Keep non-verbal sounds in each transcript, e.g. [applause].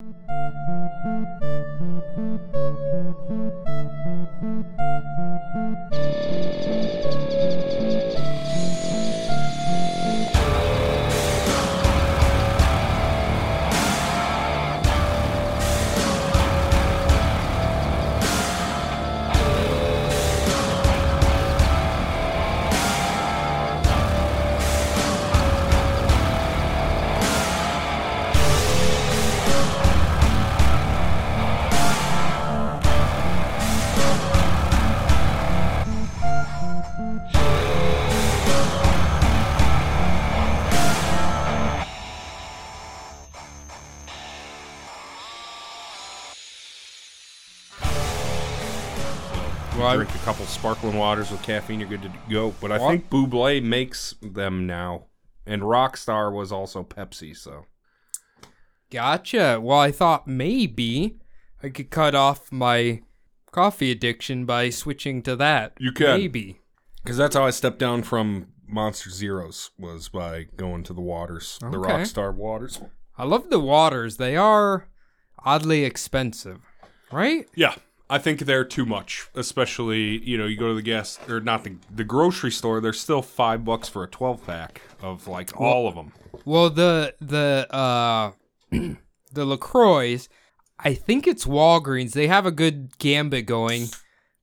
Thank you. Couple sparkling waters with caffeine, you're good to go. But I Well- think Bubly makes them now, and Rockstar was also Pepsi. So Gotcha. Well, I thought maybe I could cut off my coffee addiction by switching to that. You can. Maybe. because that's how I stepped down from Monster Zeros was by going to the waters, the Rockstar waters. I love the waters. They are oddly expensive, right? Yeah, I think they're too much. Especially, you know, you go to the gas or not the the grocery store. They're still five bucks for a twelve pack of like all of them. Well, the the uh [clears throat] the Lacroix, I think it's Walgreens. They have a good gambit going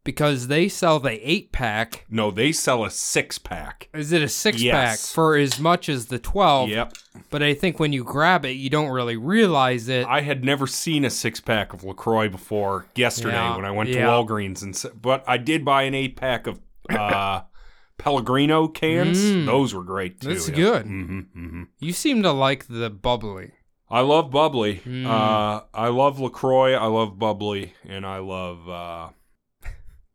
because they sell the eight pack. No, they sell a six pack. Is it a six Yes. pack for as much as the twelve? Yep. But I think when you grab it, you don't really realize it. I had never seen a six pack of Lacroix before yesterday Yeah, when I went yeah. to Walgreens, and but I did buy an eight pack of uh, [coughs] Pellegrino cans. Mm. Those were great too. That's good. hmm hmm you seem to like the bubbly. I love bubbly. Mm. Uh, I love Lacroix. I love bubbly, and I love uh,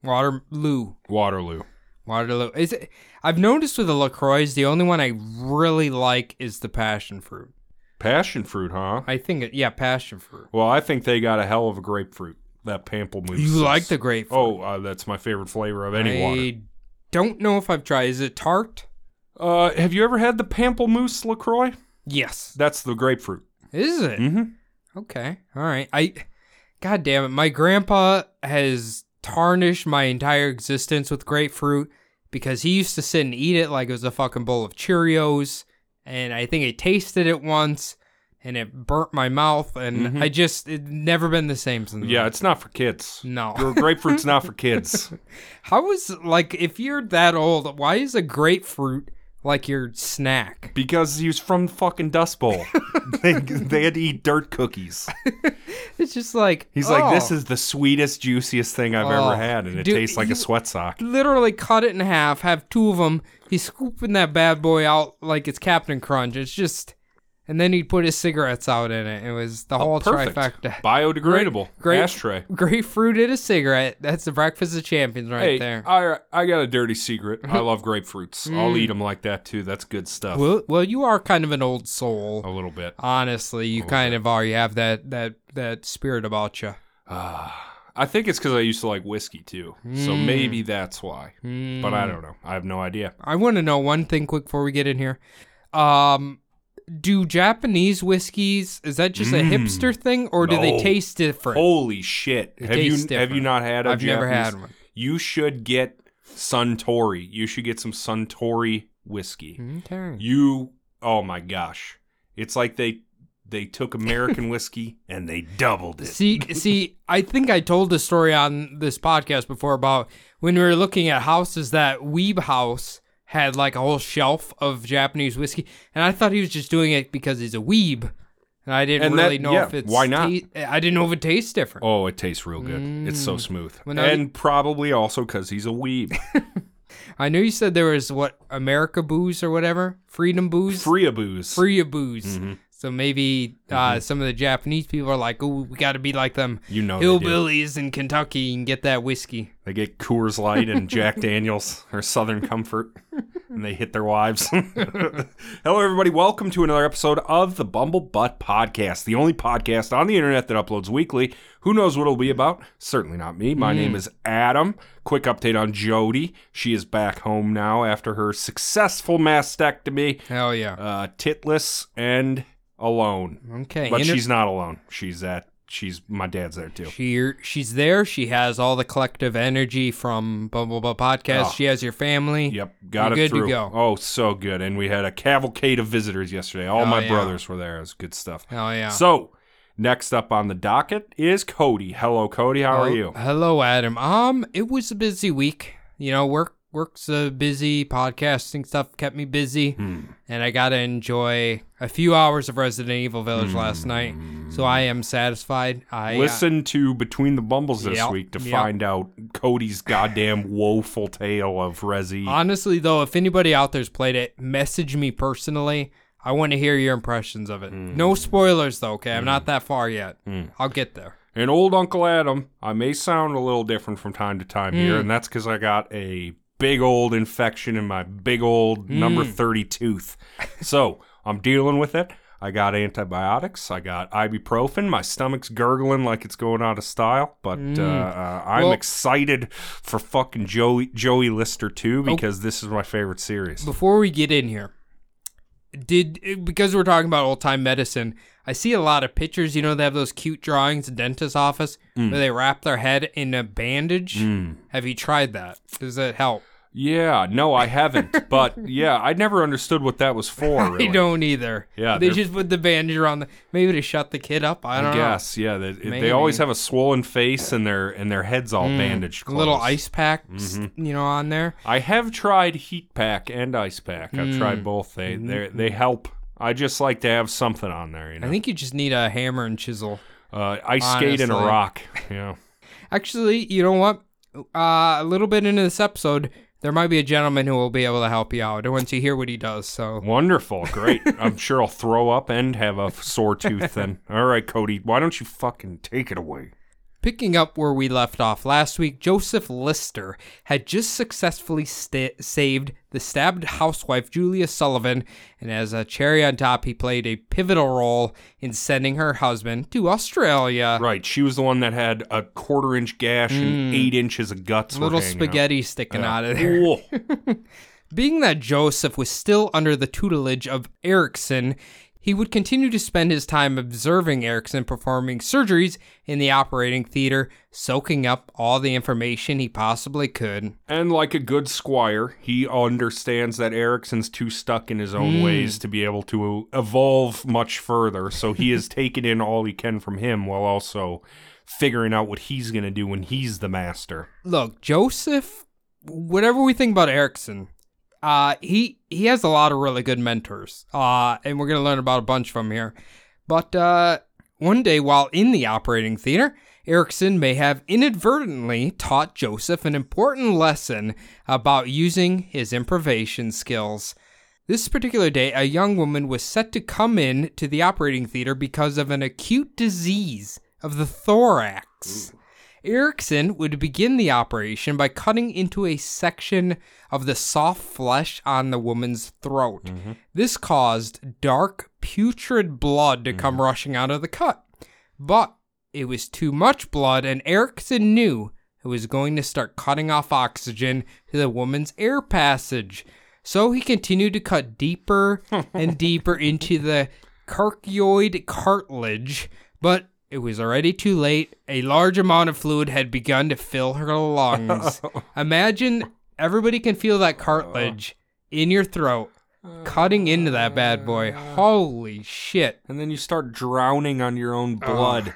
Waterloo. Waterloo. Waterloo. Is it? I've noticed with the Lacroix, the only one I really like is the passion fruit. Passion fruit, huh? I think it. Yeah, passion fruit. Well, I think they got a hell of a grapefruit. That pamplemousse. You is- like the grapefruit? Oh, uh, that's my favorite flavor of any water. I don't know if I've tried. Is it tart? Uh, have you ever had the pamplemousse Lacroix? Yes. That's the grapefruit. Is it? Mm-hmm. Okay. All right. I. God damn it! My grandpa has tarnished my entire existence with grapefruit because he used to sit and eat it like it was a fucking bowl of Cheerios, and I think I tasted it once, and it burnt my mouth, and Mhm. I just it never been the same since. Yeah, then. it's not for kids. No. Gra- Grapefruit's not for kids. [laughs] How is like if you're that old? Why is a grapefruit like your snack? Because he was from the fucking Dust Bowl. [laughs] they, they had to eat dirt cookies. [laughs] It's just like He's like, this oh. is the sweetest, juiciest thing I've Oh, ever had, and it dude, tastes like you- a sweat sock. literally cut it in half, have two of them. He's scooping that bad boy out like it's Captain Crunch. It's just, and then he'd put his cigarettes out in it. It was the whole Oh, perfect. trifecta. Biodegradable. Great- Ashtray. Grapefruit and a cigarette. That's the breakfast of champions right Hey, there. I I got a dirty secret. I [laughs] love grapefruits. I'll eat them like that too. That's good stuff. well, well, you are kind of an old soul. a little bit. Honestly, you kind of are. You have that that that spirit about you. I think it's because I used to like whiskey too, so Mm. maybe that's why. But I don't know. I have no idea. I want to know one thing quick before we get in here. Um, do Japanese whiskeys is that just a Mm. hipster thing, or do they No. taste different? Holy shit! It have you tastes have you not had a I've never Japanese- had one. You should get Suntory. You should get some Suntory whiskey. Okay. You oh my gosh. It's like they they took American [laughs] whiskey and they doubled it. See, see, I think I told the story on this podcast before about when we were looking at houses that Weeb House had like a whole shelf of Japanese whiskey, and I thought he was just doing it because he's a weeb, and I didn't And that- really know yeah, if it's why not? ta- I didn't know if it tastes different. Oh, it tastes real good. It's so smooth. Well, and probably also because he's a weeb. [laughs] I know you said there was what America booze or whatever, Freedom booze, Free booze. Free booze. Mm-hmm. So maybe uh, some of the Japanese people are like, "Oh, we got to be like them You know hillbillies in Kentucky and get that whiskey." They get Coors Light and Jack [laughs] Daniels or Southern Comfort, [laughs] and they hit their wives. [laughs] Hello, everybody. Welcome to another episode of the Bumble Butt Podcast, the only podcast on the internet that uploads weekly. Who knows what it'll be about? Certainly not me. My name is Adam. Quick update on Jody. She is back home now after her successful mastectomy, Hell yeah. uh, titless, and alone. Okay, But inter- she's not alone. She's at she's my dad's there too. She she's there. She has all the collective energy from Bumble Butt Podcast. Oh. She has your family. Yep, got You're it good to go. Oh, so good. And we had a cavalcade of visitors yesterday. All Oh, my yeah. brothers were there. It was good stuff. Oh yeah. So, next up on the docket is Cody. Hello, Cody. How are Oh, you? Hello, Adam. Um, it was a busy week. You know, work work's a busy. Podcasting stuff kept me busy, Hmm. and I got to enjoy a few hours of Resident Evil Village last night. So I am satisfied. I uh, Listen to Between the Bumbles this Yep, week to yep. find out Cody's goddamn [laughs] woeful tale of Resi. honestly though, if anybody out there's played it, message me personally. I want to hear your impressions of it. Hmm. No spoilers though. Okay, I'm not that far yet. I'll get there. And old Uncle Adam, I may sound a little different from time to time here, Hmm. and that's because I got a big old infection in my big old number Hmm. 30 tooth. so I'm dealing with it. I got antibiotics. I got ibuprofen. My stomach's gurgling like it's going out of style. But uh, uh, I'm. Well- excited for fucking Joey Joey Lister too Oh. because this is my favorite series. Before we get in here, did because we're talking about old time medicine, I see a lot of pictures. You know, they have those cute drawings in dentist's office Mm. where they wrap their head in a bandage. Have you tried that? Does it help? Yeah, no, I haven't. [laughs] but yeah, I never understood what that was for. Really. I don't either. Yeah, they just put the bandage around the maybe to shut the kid up. I I don't know. guess, yeah. They, they always have a swollen face and their and their heads all bandaged. A little ice pack, Mm-hmm. you know, on there. I have tried heat pack and ice pack. I've Mm. tried both. They Mm-hmm. they they help. I just like to have something on there. You know, I think you just need a hammer and chisel. uh, ice skate and a rock. Yeah. [laughs] Actually, you know what? Uh, a little bit into this episode, there might be a gentleman who will be able to help you out once you hear what he does. So, Wonderful, [laughs] great. I'm sure I'll throw up and have a sore tooth. Then, [laughs] all right, Cody, why don't you fucking take it away? picking up where we left off last week, Joseph Lister had just successfully sta- saved the stabbed housewife Julia Sullivan, and as a cherry on top, he played a pivotal role in sending her husband to Australia. Right, she was the one that had a quarter inch gash and eight inches of guts. Mm. Little spaghetti sticking out. out of there. [laughs] Being that Joseph was still under the tutelage of Erichsen, he would continue to spend his time observing Erichsen performing surgeries in the operating theater, soaking up all the information he possibly could. And like a good squire, he understands that Erichsen's too stuck in his own Hmm. ways to be able to evolve much further. So he has [laughs] taken in all he can from him while also figuring out what he's going to do when he's the master. Look, Joseph, whatever we think about Erichsen, uh, he he has a lot of really good mentors, uh, and we're gonna learn about a bunch from here. But uh, one day, while in the operating theater, Erichsen may have inadvertently taught Joseph an important lesson about using his improvisation skills. This particular day, a young woman was set to come in to the operating theater because of an acute disease of the thorax. Erichsen would begin the operation by cutting into a section of the soft flesh on the woman's throat. Mm-hmm. This caused dark, putrid blood to come mm-hmm. rushing out of the cut. But it was too much blood, and Erichsen knew it was going to start cutting off oxygen to the woman's air passage. So he continued to cut deeper [laughs] and deeper into the cricoid cartilage, but it was already too late. A large amount of fluid had begun to fill her lungs. [laughs] Imagine everybody can feel that cartilage in your throat cutting into that bad boy. Holy shit. And then you start drowning on your own blood.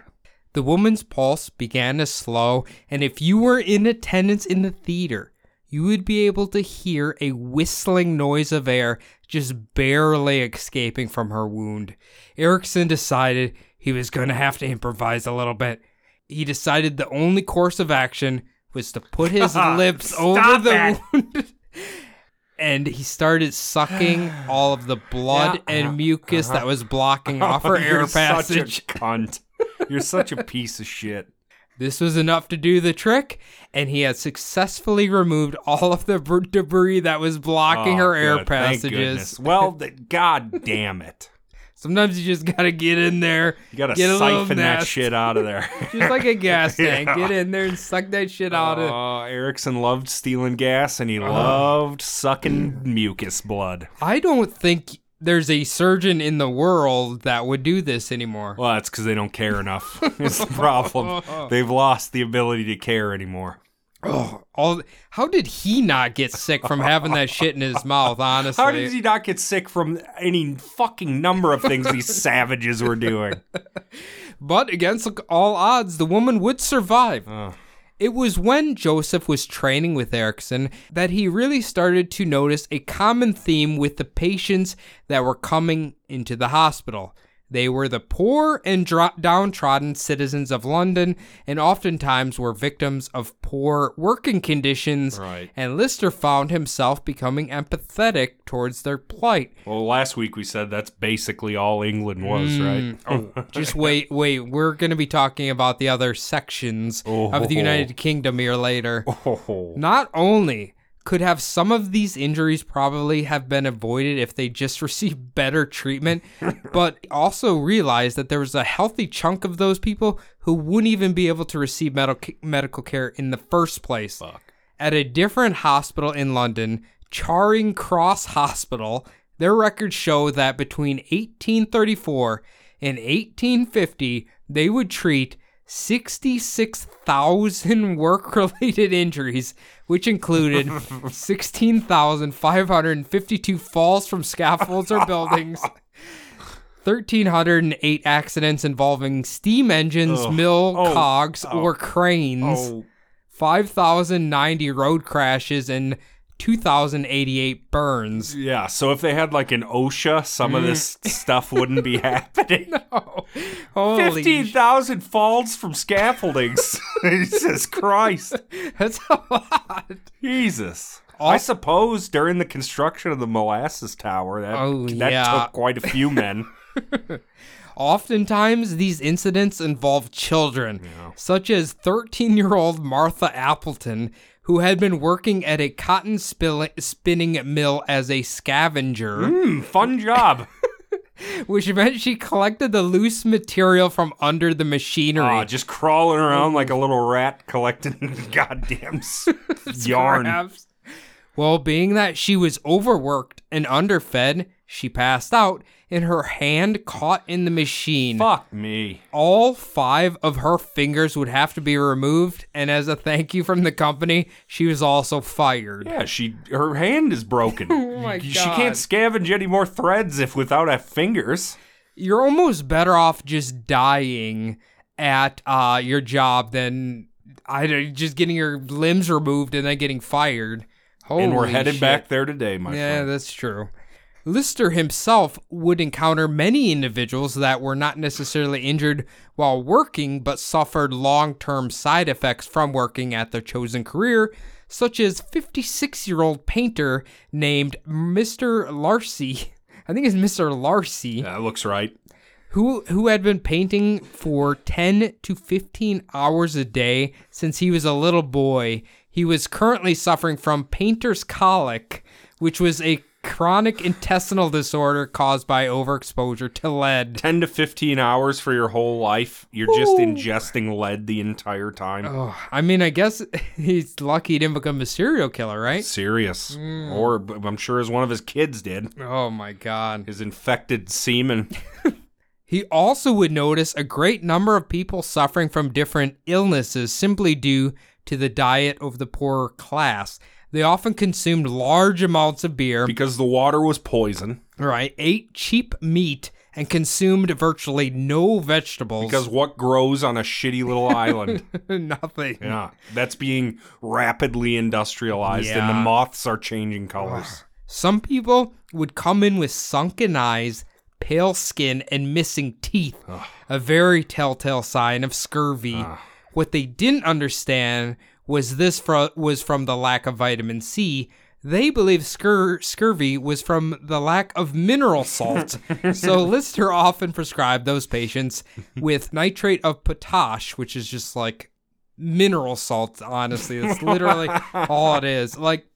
The woman's pulse began to slow, and if you were in attendance in the theater, you would be able to hear a whistling noise of air just barely escaping from her wound. Erichsen decided he was going to have to improvise a little bit. He decided the only course of action was to put his [laughs] lips over the it. wound. [laughs] And he started sucking [sighs] all of the blood Yeah, and uh-huh, mucus that was blocking [laughs] off her air You're passage. Such a cunt. You're such a piece of shit. This was enough to do the trick, and he had successfully removed all of the debris that was blocking Oh, her air good. Thank passages. Well, th- god damn it. Sometimes you just gotta get in there, You gotta get siphon that shit out of there. [laughs] just like a gas [laughs] tank. Yeah. Get in there and suck that shit out of. Oh, Erichsen loved stealing gas and he Uh-huh. loved sucking mucus blood. I don't think there's a surgeon in the world that would do this anymore. Well, that's because they don't care enough. [laughs] It's the problem. They've lost the ability to care anymore. Oh, all how did he not get sick from having that shit in his mouth? Honestly, How did he not get sick from any fucking number of things these [laughs] savages were doing? But against all odds, the woman would survive. Oh. It was when Joseph was training with Erichsen that he really started to notice a common theme with the patients that were coming into the hospital. They were the poor and dro- downtrodden citizens of London and oftentimes were victims of poor working conditions. Right. And Lister found himself becoming empathetic towards their plight. Well, last week we said that's basically all England was, hmm. right? [laughs] Oh, just wait, wait. We're going to be talking about the other sections of the Oh. United Kingdom here later. Oh. Not only could have some of these injuries probably have been avoided if they just [laughs] received better treatment, but also realized that there was a healthy chunk of those people who wouldn't even be able to receive medical medical care in the first place. Fuck. At a different hospital in London, Charing Cross Hospital, their records show that between 1834 and 1850, they would treat 66,000 [laughs] work related injuries, which included [laughs] 16,552 falls from scaffolds or buildings. 1,308 accidents involving steam engines, Ugh. mill Oh. cogs, Oh. or cranes. Oh. 5,090 road crashes and 2,088 burns. Yeah, so if they had like an OSHA, some of this [laughs] stuff wouldn't be happening. [laughs] Oh, holy 15,000 falls from scaffoldings. [laughs] Jesus Christ. That's a lot. Jesus. I suppose during the construction of the molasses tower, that, Oh, that yeah. took quite a few men. Oftentimes, these incidents involve children, such as 13 year old Martha Appleton, who had been working at a cotton spill- spinning mill as a scavenger, Hmm, fun job. [laughs] which meant she collected the loose material from under the machinery. Aw, just crawling around like a little rat collecting [laughs] goddamn [laughs] yarn. Perhaps. Well, being that she was overworked and underfed, she passed out and her hand caught in the machine. Fuck me. All five of her fingers would have to be removed, and as a thank you from the company, she was also fired. Yeah, she her hand is broken. [laughs] Oh my She God. can't scavenge any more threads if without her fingers. You're almost better off just dying at uh, your job than I just getting your limbs removed and then getting fired. Holy and we're headed shit. back there today, my Yeah, friend. Yeah, that's true. Lister himself would encounter many individuals that were not necessarily injured while working but suffered long term side effects from working at their chosen career, such as 56 year old painter named Mr. Larcy. [laughs] I think it's Mr. Larcy That looks right. who who had been painting for 10 to 15 hours a day since he was a little boy. He was currently suffering from painter's colic, which was a chronic intestinal disorder caused by overexposure to lead. 10 to 15 hours for your whole life. You're just ingesting lead the entire time. Oh, I mean, I guess [laughs] he's lucky he didn't become a serial killer, right? Serious. Mm. Or I'm sure as one of his kids did. Oh my god. His infected semen. [laughs] He also would notice a great number of people suffering from different illnesses simply due to the diet of the poorer class. They often consumed large amounts of beer, because the water was poison. right? Ate cheap meat and consumed virtually no vegetables. Because what grows on a shitty little [laughs] island? nothing. Yeah. That's being rapidly industrialized and the moths are changing colors. Some people would come in with sunken eyes, pale skin, and missing teeth, a very telltale sign of scurvy. What they didn't understand was this fro- was from the lack of vitamin C. They believed scur- scurvy was from the lack of mineral salt. [laughs] so Lister often prescribed those patients with nitrate of potash, which is just like mineral salt, honestly. It's literally all it is. Like,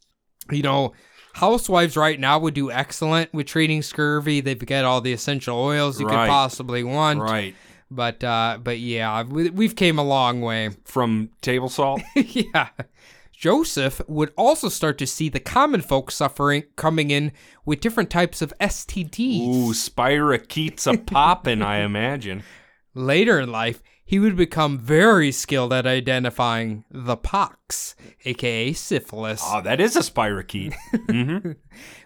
you know, housewives right now would do excellent with treating scurvy. They've got all the essential oils you Right. could possibly want. Right. But uh but yeah, we, we've came a long way. From table salt? [laughs] yeah. Joseph would also start to see the common folk suffering coming in with different types of STDs. Ooh, spirochetes are popping, I imagine. [laughs] Later in life, he would become very skilled at identifying the pox, aka syphilis, Oh, that is a spirochete. [laughs] hmm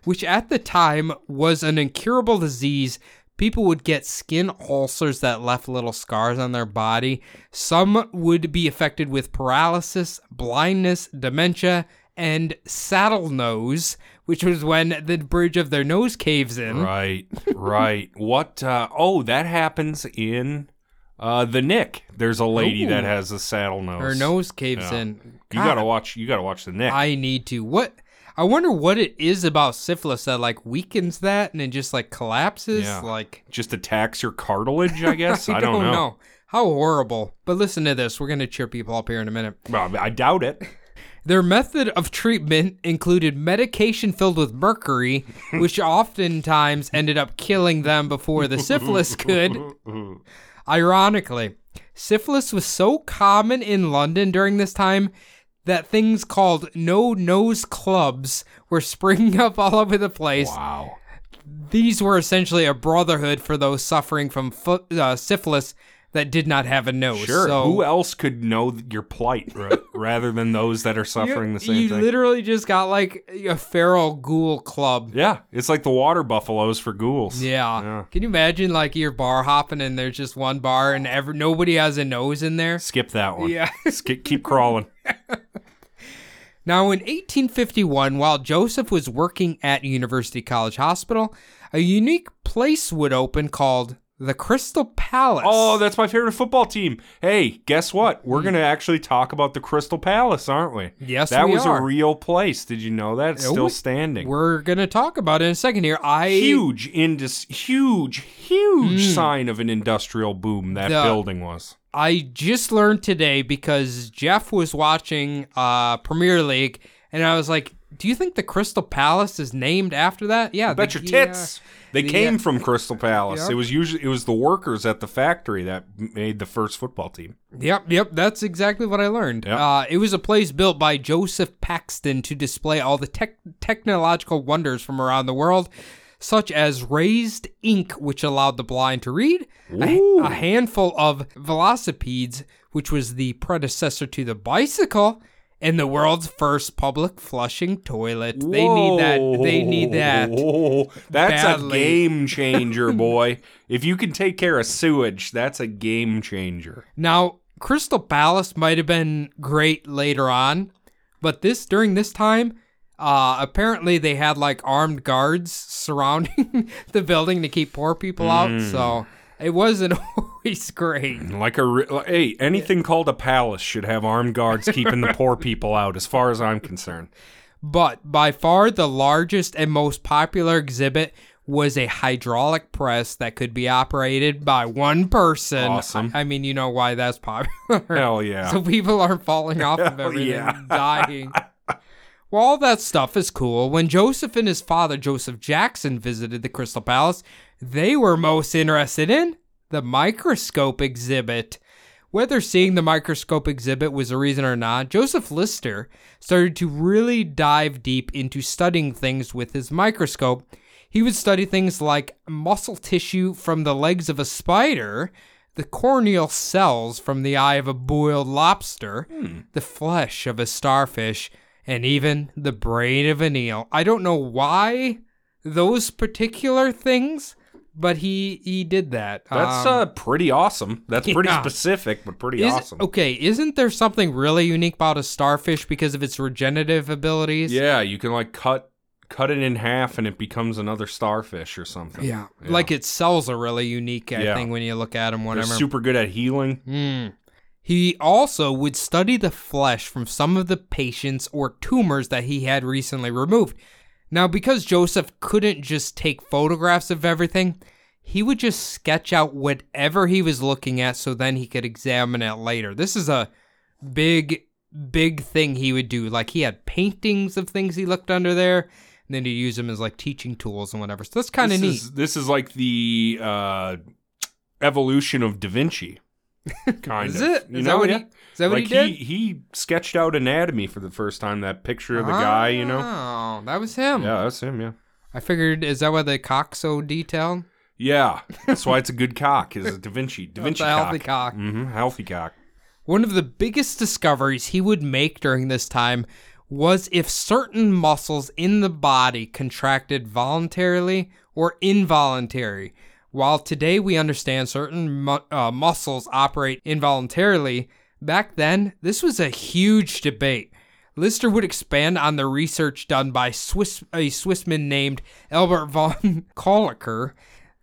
which at the time was an incurable disease. People would get skin ulcers that left little scars on their body. Some would be affected with paralysis, blindness, dementia, and saddle nose, which was when the bridge of their nose caves in. Right, right. [laughs] What? Uh, oh, that happens in uh, the Knick. There's a lady Ooh. that has a saddle nose. Her nose caves Yeah. in. You gotta watch. You gotta watch the Knick. I need to. What? I wonder what it is about syphilis that like weakens that and it just like collapses. Yeah. Like Just attacks your cartilage, I [laughs] guess. I, don't, know. How horrible. But listen to this. We're gonna cheer people up here in a minute. Well, I doubt it. [laughs] Their method of treatment included medication filled with mercury, [laughs] which oftentimes ended up killing them before the syphilis could. Ironically, syphilis was so common in London during this time that things called no nose clubs were springing up all over the place. Wow. These were essentially a brotherhood for those suffering from fo- uh, syphilis that did not have a nose. Sure. So Who else could know your plight ra- [laughs] rather than those that are suffering you, the same you thing? literally just got like a feral ghoul club. yeah, it's like the water buffaloes for ghouls. Yeah. Yeah. Can you imagine like you're bar hopping and there's just one bar and ever nobody has a nose in there? Skip that one. Yeah. [laughs] Skip, keep crawling. [laughs] Now, in 1851, while Joseph was working at University College Hospital, a unique place would open called the Crystal Palace. Oh, that's my favorite football team. Hey, guess what? We're going to actually talk about the Crystal Palace, aren't we? Hmm. Yes, That we was are. a real place. Did you know that? It's still we- standing. We're gonna talk about it in a second here. I huge indus huge huge Mm. sign of an industrial boom that The- building was. I just learned today because Jeff was watching uh, Premier League, and I was like, "Do you think the Crystal Palace is named after that?" Yeah, Bet the- your yeah. tits. They the- came from Crystal Palace. Yep. It was usually it was the workers at the factory that made the first football team. Yep, yep, that's exactly what I learned. Yep. Uh, it was a place built by Joseph Paxton to display all the tech technological wonders from around the world, such as raised ink, which allowed the blind to read, a, a handful of velocipedes, which was the predecessor to the bicycle, and the world's first public flushing toilet. They need that. They need that. Whoa. [laughs] That's badly. a game [laughs] changer, boy. if you can take care of sewage, that's a game changer. Now, Crystal Palace might have been great later on, but this during this time, uh, apparently they had like armed guards [laughs] surrounding the building to keep poor people out. Hmm. So it wasn't always great. Mm, like a re- like- hey, anything called a palace should have armed guards keeping the poor [laughs] people out, as far as I'm concerned. But by far the largest and most popular exhibit was a hydraulic press that could be operated by one person. Awesome. I, I mean, you know why that's popular. Hell yeah. So people aren't falling off of Hell everything yeah. and dying. Well, all that stuff is cool. When Joseph and his father, Joseph Jackson, visited the Crystal Palace, they were most interested in the microscope exhibit. Whether seeing the microscope exhibit was a reason or not, Joseph Lister started to really dive deep into studying things with his microscope. He would study things like muscle tissue from the legs of a spider, the corneal cells from the eye of a boiled lobster, hmm. the flesh of a starfish, and even the brain of an eel. I don't know why those particular things, but he he did that. That's Um, uh, pretty awesome. That's pretty yeah. specific, but pretty is- awesome. Okay, isn't there something really unique about a starfish because of its regenerative abilities? Yeah, you can like cut cut it in half and it becomes another starfish or something. Yeah. Like its cells are really unique, I Yeah. think, when you look at them. whatever. They're super good at healing. Mm. He also would study the flesh from some of the patients or tumors that he had recently removed. Now, because Joseph couldn't just take photographs of everything, he would just sketch out whatever he was looking at so then he could examine it later. This is a big, big thing he would do. Like, he had paintings of things he looked under there, and then he'd use them as like teaching tools and whatever. So that's kind of neat. Is, this is like the uh, evolution of Da Vinci. [laughs] Kind Is of. it? You Is know, that what yeah. he? Is that what like he did? he sketched out anatomy for the first time. That picture of the guy, you know. Oh, that was him. Yeah, that's him. Yeah. I figured. Is that why the cock's so detailed? Yeah, that's why it's a good cock. Is a [laughs] Da Vinci? Da Vinci a healthy cock. Mm-hmm. Healthy cock. One of the biggest discoveries he would make during this time was if certain muscles in the body contracted voluntarily or involuntary. While today we understand certain mu- uh, muscles operate involuntarily, back then this was a huge debate. Lister would expand on the research done by Swiss, a Swissman named Albert von [laughs] Kolliker.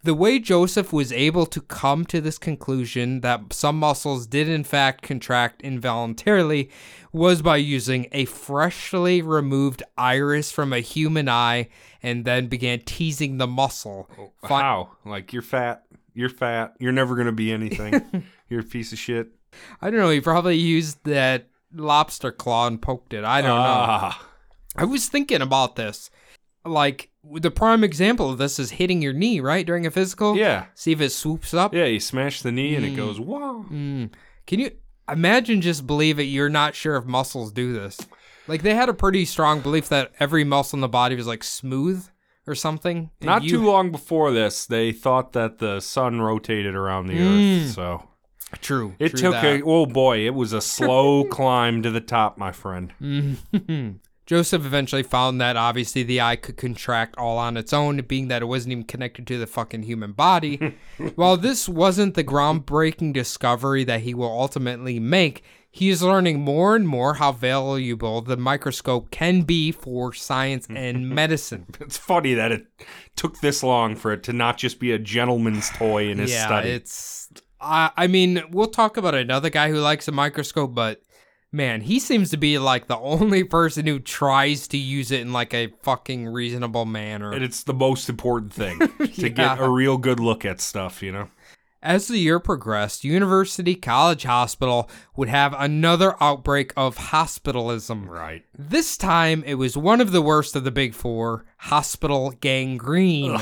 The way Joseph was able to come to this conclusion that some muscles did in fact contract involuntarily was by using a freshly removed iris from a human eye and then began teasing the muscle. Fi- How? Like you're fat. You're fat. You're never gonna be anything. [laughs] you're a piece of shit. I don't know, he probably used that lobster claw and poked it. I don't know. Ah. I was thinking about this. Like, the prime example of this is hitting your knee, right? During a physical? Yeah. See if it swoops up. Yeah. You smash the knee and it goes wow. Mm. Can you imagine just believe it? You're not sure if muscles do this. Like, they had a pretty strong belief that every muscle in the body was like smooth or something. Not you- too long before this, they thought that the sun rotated around the Mm. earth. So True. it true took that. a oh boy, it was a [laughs] slow climb to the top, my friend. Joseph eventually found that obviously the eye could contract all on its own, being that it wasn't even connected to the fucking human body. [laughs] While this wasn't the groundbreaking discovery that he will ultimately make, he is learning more and more how valuable the microscope can be for science and [laughs] medicine. It's funny that it took this long for it to not just be a gentleman's toy in his yeah, study. it's. I I mean, we'll talk about another guy who likes a microscope, but man, he seems to be like the only person who tries to use it in like a fucking reasonable manner. And it's the most important thing [laughs] to get a real good look at stuff, you know? As the year progressed, University College Hospital would have another outbreak of hospitalism. Right. This time, it was one of the worst of the big four hospital gangrene.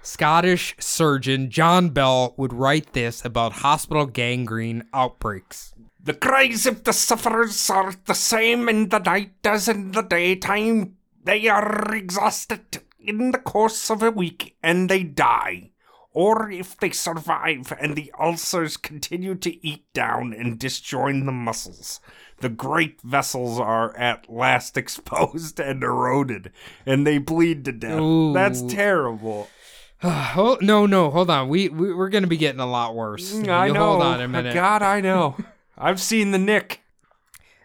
Scottish surgeon John Bell would write this about hospital gangrene outbreaks. The cries of the sufferers are the same in the night as in the daytime. They are exhausted in the course of a week and they die. Or if they survive and the ulcers continue to eat down and disjoin the muscles, the great vessels are at last [laughs] exposed and eroded, and they bleed to death. That's terrible. [sighs] oh, no, no, hold on. We, we we're gonna be getting a lot worse. I You know. Hold on a minute. God, I know. [laughs] I've seen the Knick.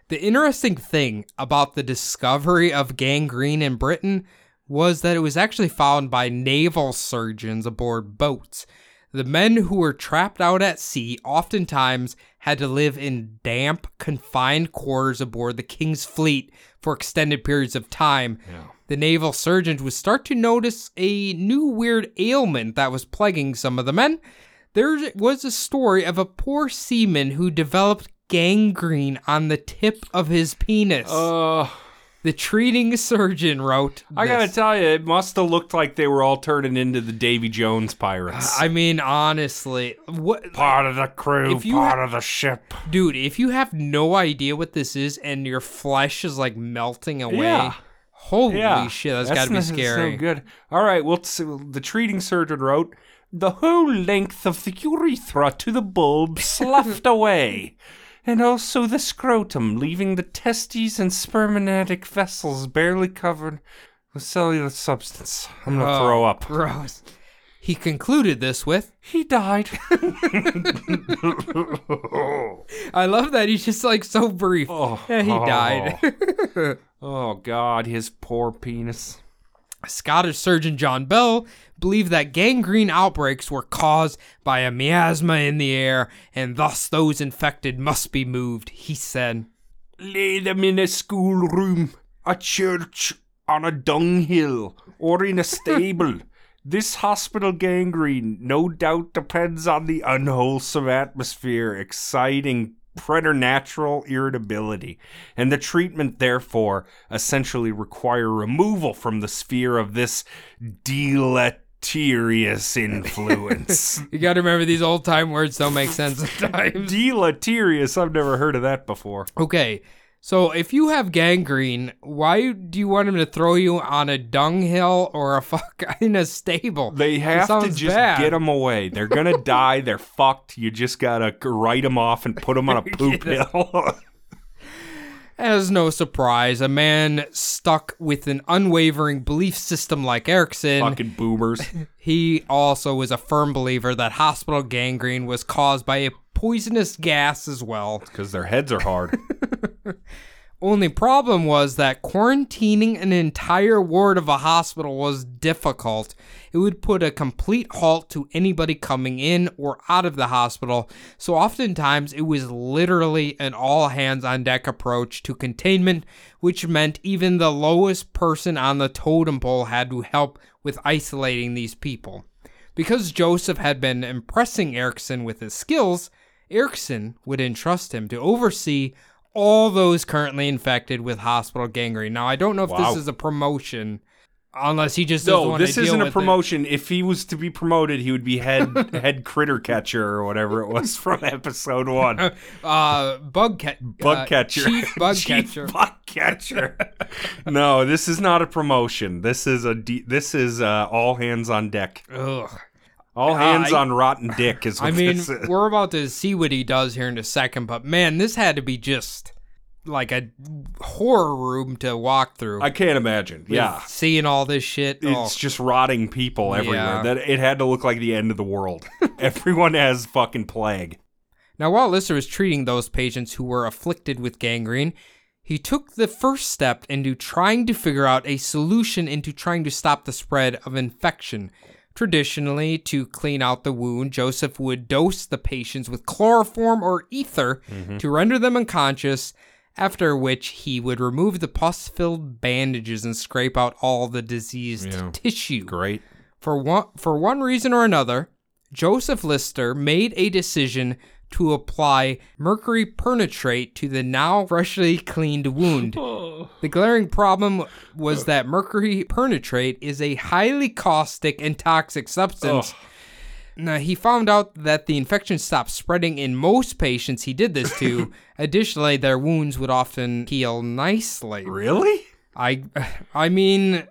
The interesting thing about the discovery of gangrene in Britain was that it was actually found by naval surgeons aboard boats. The men who were trapped out at sea oftentimes had to live in damp, confined quarters aboard the King's fleet for extended periods of time. Yeah. The naval surgeons would start to notice a new weird ailment that was plaguing some of the men. There was a story of a poor seaman who developed gangrene on the tip of his penis. Uh, the treating surgeon wrote. I gotta tell you, it must have looked like they were all turning into the Davy Jones pirates. I mean, honestly, what, part of the crew, If you part ha- of the ship. dude? If you have no idea what this is and your flesh is like melting away, Yeah. holy Yeah, shit, that's, that's gotta be [laughs] scary. So good. All right. Well, the treating surgeon wrote the whole length of the urethra to the bulb [laughs] sloughed away, and also the scrotum, leaving the testes and spermanatic vessels barely covered with cellular substance. I'm gonna Oh, throw up. Gross. He concluded this with, He died. [laughs] [laughs] "I love that he's just like so brief. oh, Yeah, he oh. died." oh God, his poor penis. Scottish surgeon John Bell believed that gangrene outbreaks were caused by a miasma in the air, and thus those infected must be moved. He said, Lay them in a schoolroom, a church, on a dunghill, or in a stable. [laughs] this hospital gangrene no doubt depends on the unwholesome atmosphere, exciting preternatural irritability, and the treatment therefore essentially require removal from the sphere of this deleterious [laughs] influence. You got to remember these old time words don't make sense at times. [laughs] deleterious. I've never heard of that before. Okay, so if you have gangrene, why do you want him to throw you on a dunghill or a [laughs] fuck in a stable? They have to just bad. get them away. They're gonna die. They're fucked. You just gotta write them off and put them on a poop hill. As no surprise, a man stuck with an unwavering belief system like Erichsen, Fucking boomers. [laughs] he also was a firm believer that hospital gangrene was caused by a poisonous gas as well. Because their heads are hard. [laughs] Only problem was that quarantining an entire ward of a hospital was difficult. It would put a complete halt to anybody coming in or out of the hospital, so oftentimes it was literally an all hands on deck approach to containment, which meant even the lowest person on the totem pole had to help with isolating these people. Because Joseph had been impressing Erichsen with his skills, Erichsen would entrust him to oversee all those currently infected with hospital gangrene. Now, I don't know if Wow. this is a promotion, unless he just doesn't No, this isn't a with it. promotion. If he was to be promoted, he would be head [laughs] head critter catcher or whatever it was from [laughs] episode one. [laughs] Uh, bug ca- Bug uh, catcher. chief bug Chief catcher. Bug catcher. no, this is not a promotion. This is a de- this is uh, all hands on deck. Ugh. All hands I- on rotten dick is what I mean, is. we're about to see what he does here in a second, but man, this had to be just like a horror room to walk through. I can't imagine. Yeah. seeing all this shit. Oh. It's just rotting people everywhere. Yeah. That it had to look like the end of the world. [laughs] Everyone has fucking plague. Now, while Lister was treating those patients who were afflicted with gangrene, he took the first step into trying to figure out a solution into trying to stop the spread of infection. Traditionally, to clean out the wound, Joseph would dose the patients with chloroform or ether mm-hmm. to render them unconscious, after which he would remove the pus filled bandages and scrape out all the diseased Yeah. tissue. Great. For one, for one reason or another, Joseph Lister made a decision to apply mercury pernitrate to the now freshly cleaned wound. [laughs] The glaring problem was that mercury pernitrate is a highly caustic and toxic substance. Now, he found out that the infection stopped spreading in most patients he did this to. [laughs] Additionally, their wounds would often heal nicely. Really? I I mean,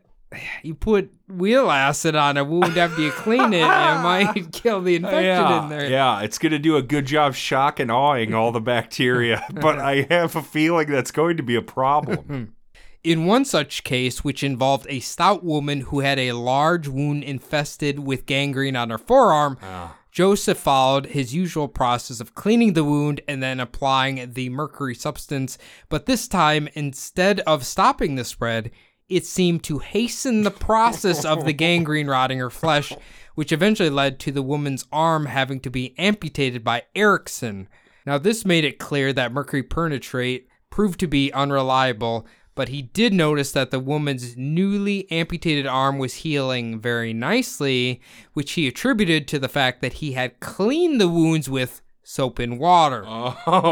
you put wheel acid on a wound after you clean it, and [laughs] it might kill the infection yeah, in there. yeah, it's going to do a good job shock and awing all the bacteria, [laughs] but I have a feeling that's going to be a problem. In one such case, which involved a stout woman who had a large wound infested with gangrene on her forearm, ah. Joseph followed his usual process of cleaning the wound and then applying the mercury substance. But this time, instead of stopping the spread, it seemed to hasten the process of the [laughs] gangrene rotting her flesh, which eventually led to the woman's arm having to be amputated by Erichsen. Now, this made it clear that mercury pernitrate proved to be unreliable, but he did notice that the woman's newly amputated arm was healing very nicely, which he attributed to the fact that he had cleaned the wounds with soap and water,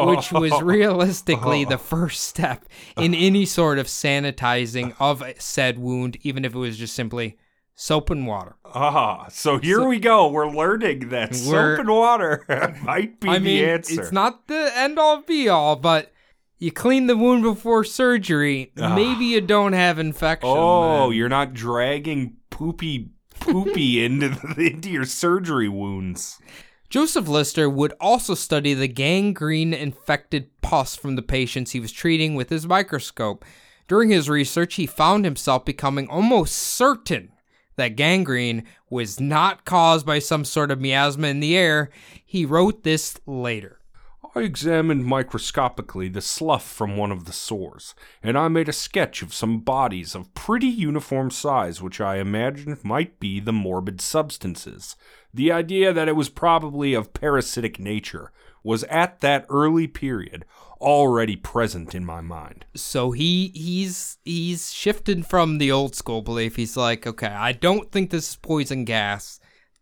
which was realistically the [laughs] first step in any sort of sanitizing of said wound, even if it was just simply soap and water. Ah, so here we go. We're learning that We're- soap and water [laughs] might be I mean, the answer. it's not the end all be all, but you clean the wound before surgery. Ah. Maybe you don't have infection. oh, then. you're not dragging poopy poopy [laughs] into the, into your surgery wounds. Joseph Lister would also study the gangrene infected pus from the patients he was treating with his microscope. During his research, he found himself becoming almost certain that gangrene was not caused by some sort of miasma in the air. He wrote this later. I examined microscopically the slough from one of the sores, and I made a sketch of some bodies of pretty uniform size which I imagined might be the morbid substances. The idea that it was probably of parasitic nature was at that early period already present in my mind. So he he's he's shifted from the old school belief. He's like, okay, I don't think this is poison gas.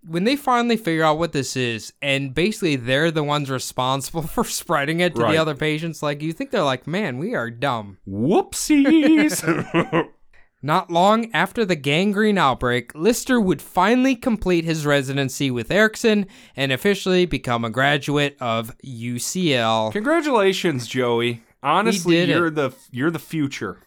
When they finally figure out what this is, and basically they're the ones responsible [laughs] for spreading it to Right. the other patients, like you think they're like, man, we are dumb. Whoopsies! [laughs] [laughs] Not long after the gangrene outbreak, Lister would finally complete his residency with Erichsen and officially become a graduate of UCL. Congratulations, Joey. Honestly, you're it. the you're the future.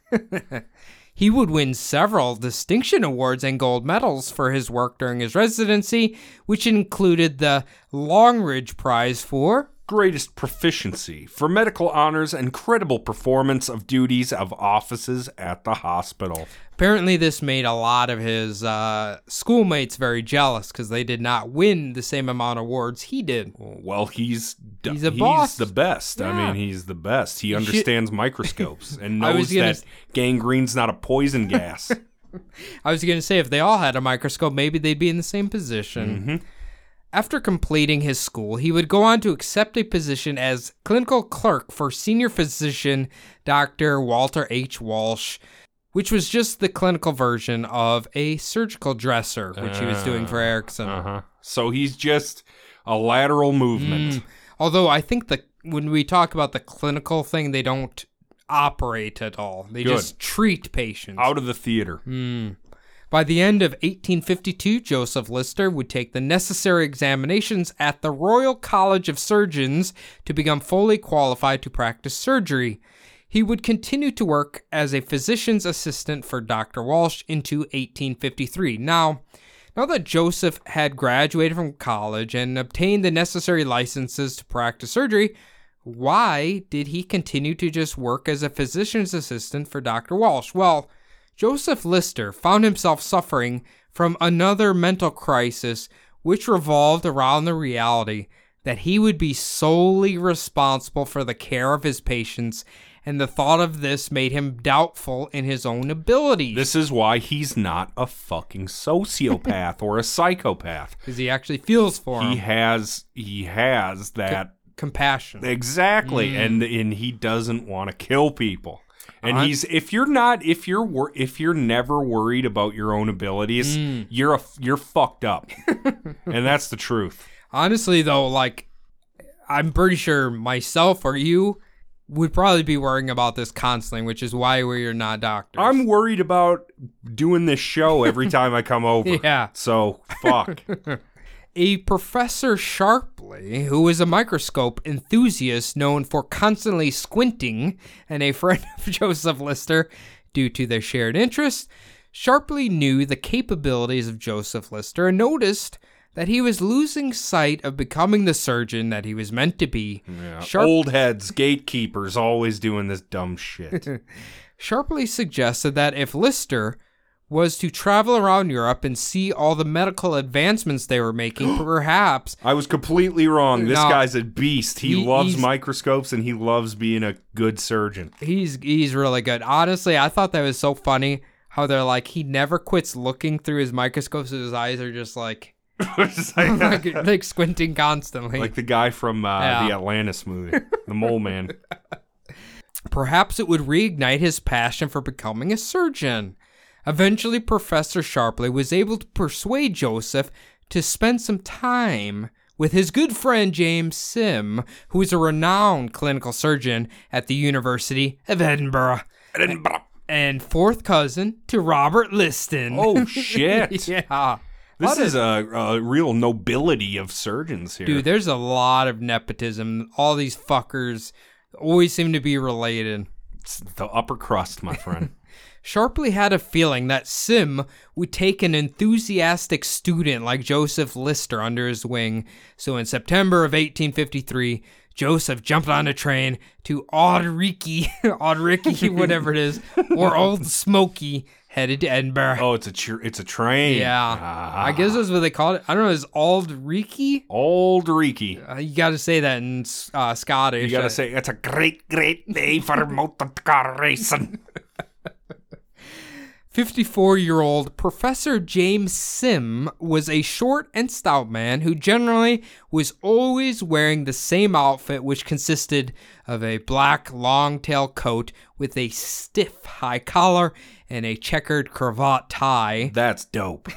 He would win several distinction awards and gold medals for his work during his residency, which included the Longridge Prize for Greatest proficiency for medical honors and credible performance of duties of offices at the hospital. Apparently, this made a lot of his uh, schoolmates very jealous because they did not win the same amount of awards he did. Well, he's d- He's a boss. the best. I mean, he's the best. He understands microscopes and [laughs] knows gonna that gangrene's not a poison gas. [laughs] I was going to say, if they all had a microscope, maybe they'd be in the same position. After completing his school, he would go on to accept a position as clinical clerk for senior physician Dr. Walter H. Walsh, which was just the clinical version of a surgical dresser, which he was doing for Erichsen. uh-huh. So he's just a lateral movement. Mm. Although I think that when we talk about the clinical thing, they don't operate at all. They Good. just treat patients. Out of the theater. By the end of 1852, Joseph Lister would take the necessary examinations at the Royal College of Surgeons to become fully qualified to practice surgery. He would continue to work as a physician's assistant for Dr. Walsh into 1853. Now, now that Joseph had graduated from college and obtained the necessary licenses to practice surgery, why did he continue to just work as a physician's assistant for Dr. Walsh? Well, Joseph Lister found himself suffering from another mental crisis, which revolved around the reality that he would be solely responsible for the care of his patients, and the thought of this made him doubtful in his own abilities. This is why he's not a fucking sociopath or a psychopath. [laughs] because he actually feels for He him. has he has that Compassion. exactly mm. and and he doesn't want to kill people. And I- he's if you're not if you're wor- if you're never worried about your own abilities, mm. you're a you're fucked up. [laughs] and that's the truth. Honestly, though, like, I'm pretty sure myself or you would probably be worrying about this constantly, which is why we're not doctors. I'm worried about doing this show every [laughs] time I come over. Yeah. So fuck. [laughs] A Professor Sharpley, who was a microscope enthusiast known for constantly squinting, and a friend of [laughs] Joseph Lister due to their shared interest, Sharpley knew the capabilities of Joseph Lister and noticed that he was losing sight of becoming the surgeon that he was meant to be. Yeah. Sharp- Old heads, gatekeepers, always doing this dumb shit. [laughs] Sharpley suggested that if Lister was to travel around Europe and see all the medical advancements they were making, [gasps] perhaps I was completely wrong. This No. guy's a beast. He, He- loves microscopes and he loves being a good surgeon. he's he's really good. Honestly, I thought that was so funny how they're like he never quits looking through his microscopes and his eyes are just like [laughs] It's like, [laughs] like, like squinting constantly. like the guy from uh, Yeah. the Atlantis movie, [laughs] the Mole Man. Perhaps it would reignite his passion for becoming a surgeon. Eventually, Professor Sharpley was able to persuade Joseph to spend some time with his good friend James Sim, who is a renowned clinical surgeon at the University of Edinburgh Edinburgh. and fourth cousin to Robert Liston. Oh [laughs] shit! yeah. This is a, a real nobility of surgeons here. Dude, there's a lot of nepotism. All these fuckers always seem to be related. It's the upper crust, my friend. [laughs] Sharpley had a feeling that Sim would take an enthusiastic student like Joseph Lister under his wing. So in September of 1853, Joseph jumped on a train to Audriki, [laughs] Audriki, [laughs] whatever it is, or Old Smoky, headed to Edinburgh. oh, it's a tr- it's a train. yeah, Ah. I guess that's what they call it. I don't know. Is Aldriki? Auld Reekie. Uh, you got to say that in uh, Scottish. You gotta Uh, say it's a great, great day for motor car racing. [laughs] 54 year old Professor James Sim was a short and stout man who generally was always wearing the same outfit, which consisted of a black long tail coat with a stiff high collar and a checkered cravat tie. [laughs] That's dope.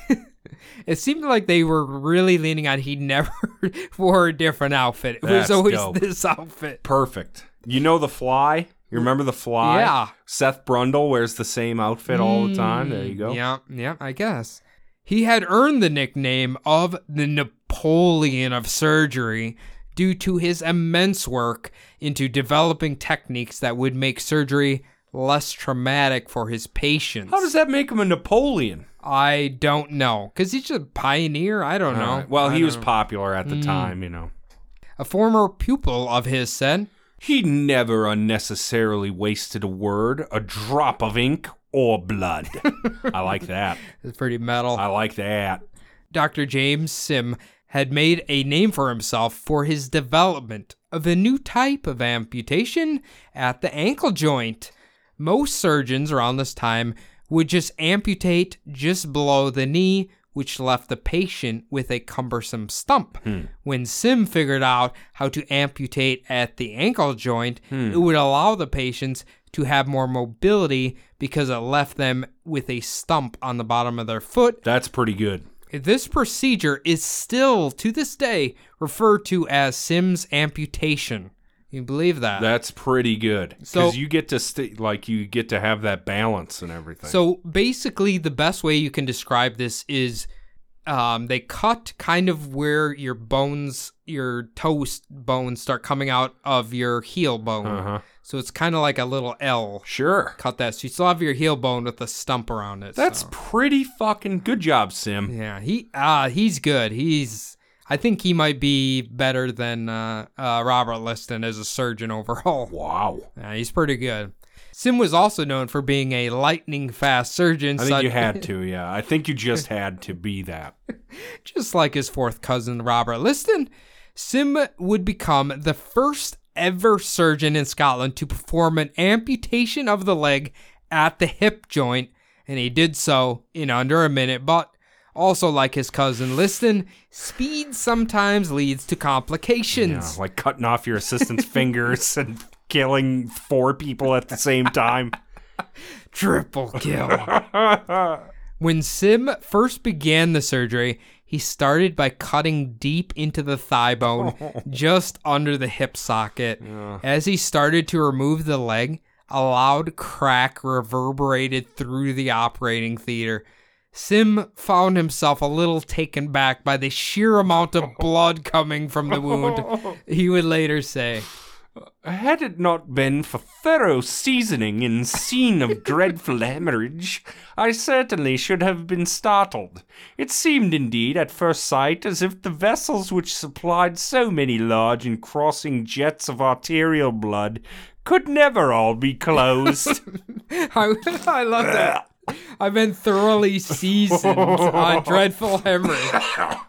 It seemed like they were really leaning on he [laughs] never wore a different outfit. It That's was always dope. this outfit. Perfect. You know the fly? You remember the fly? Yeah. Seth Brundle wears the same outfit all the time. There you go. Mm, Yeah, yeah, I guess. He had earned the nickname of the Napoleon of surgery due to his immense work into developing techniques that would make surgery less traumatic for his patients. How does that make him a Napoleon? I don't know. Because he's a pioneer? I don't know. Right. Well, I he don't was know. popular at the Mm. time, you know. A former pupil of his said, He never unnecessarily wasted a word, a drop of ink, or blood. I like that. [laughs] it's pretty metal. I like that. Dr. James Sim had made a name for himself for his development of a new type of amputation at the ankle joint. Most surgeons around this time would just amputate just below the knee, which left the patient with a cumbersome stump. Hmm. When Sim figured out how to amputate at the ankle joint, hmm. it would allow the patients to have more mobility because it left them with a stump on the bottom of their foot That's pretty good. this procedure is still, to this day, referred to as Sims amputation. You believe that? That's pretty good. So- Because you get to st- like you get to have that balance and everything. so basically, the best way you can describe this is um, they cut kind of where your bones, your toast bones, start coming out of your heel bone. uh huh. So it's kind of like a little L. Sure. Cut that. So you still have your heel bone with a stump around it. That's so. pretty fucking good job, Sim. Yeah, he uh he's good. He's I think he might be better than uh, uh, Robert Liston as a surgeon [laughs] overall. Wow. Yeah, he's pretty good. Sim was also known for being a lightning fast surgeon, I think such- you had [laughs] to, yeah. I think you just had to be that. [laughs] just like his fourth cousin Robert Liston. Sim would become the first ever surgeon in Scotland to perform an amputation of the leg at the hip joint, and he did so in under a minute. But also, like his cousin Liston, speed sometimes leads to Yeah, complications. like cutting off your assistant's [laughs] fingers and killing four people at the same time. [laughs] Triple kill. When Sim first began the surgery, he started by cutting deep into the thigh bone, [laughs] just under the hip socket. As he started to remove the leg, a loud crack reverberated through the operating theater. Sim found himself a little taken back by the sheer amount of [laughs] blood coming from the wound. [laughs] He would later say, Had it not been for thorough seasoning in scene of [laughs] dreadful hemorrhage, I certainly should have been startled. It seemed indeed at first sight as if the vessels which supplied so many large and crossing jets of arterial blood could never all be closed. I, I love that. [laughs] I've been thoroughly seasoned on [laughs] dreadful hemorrhage.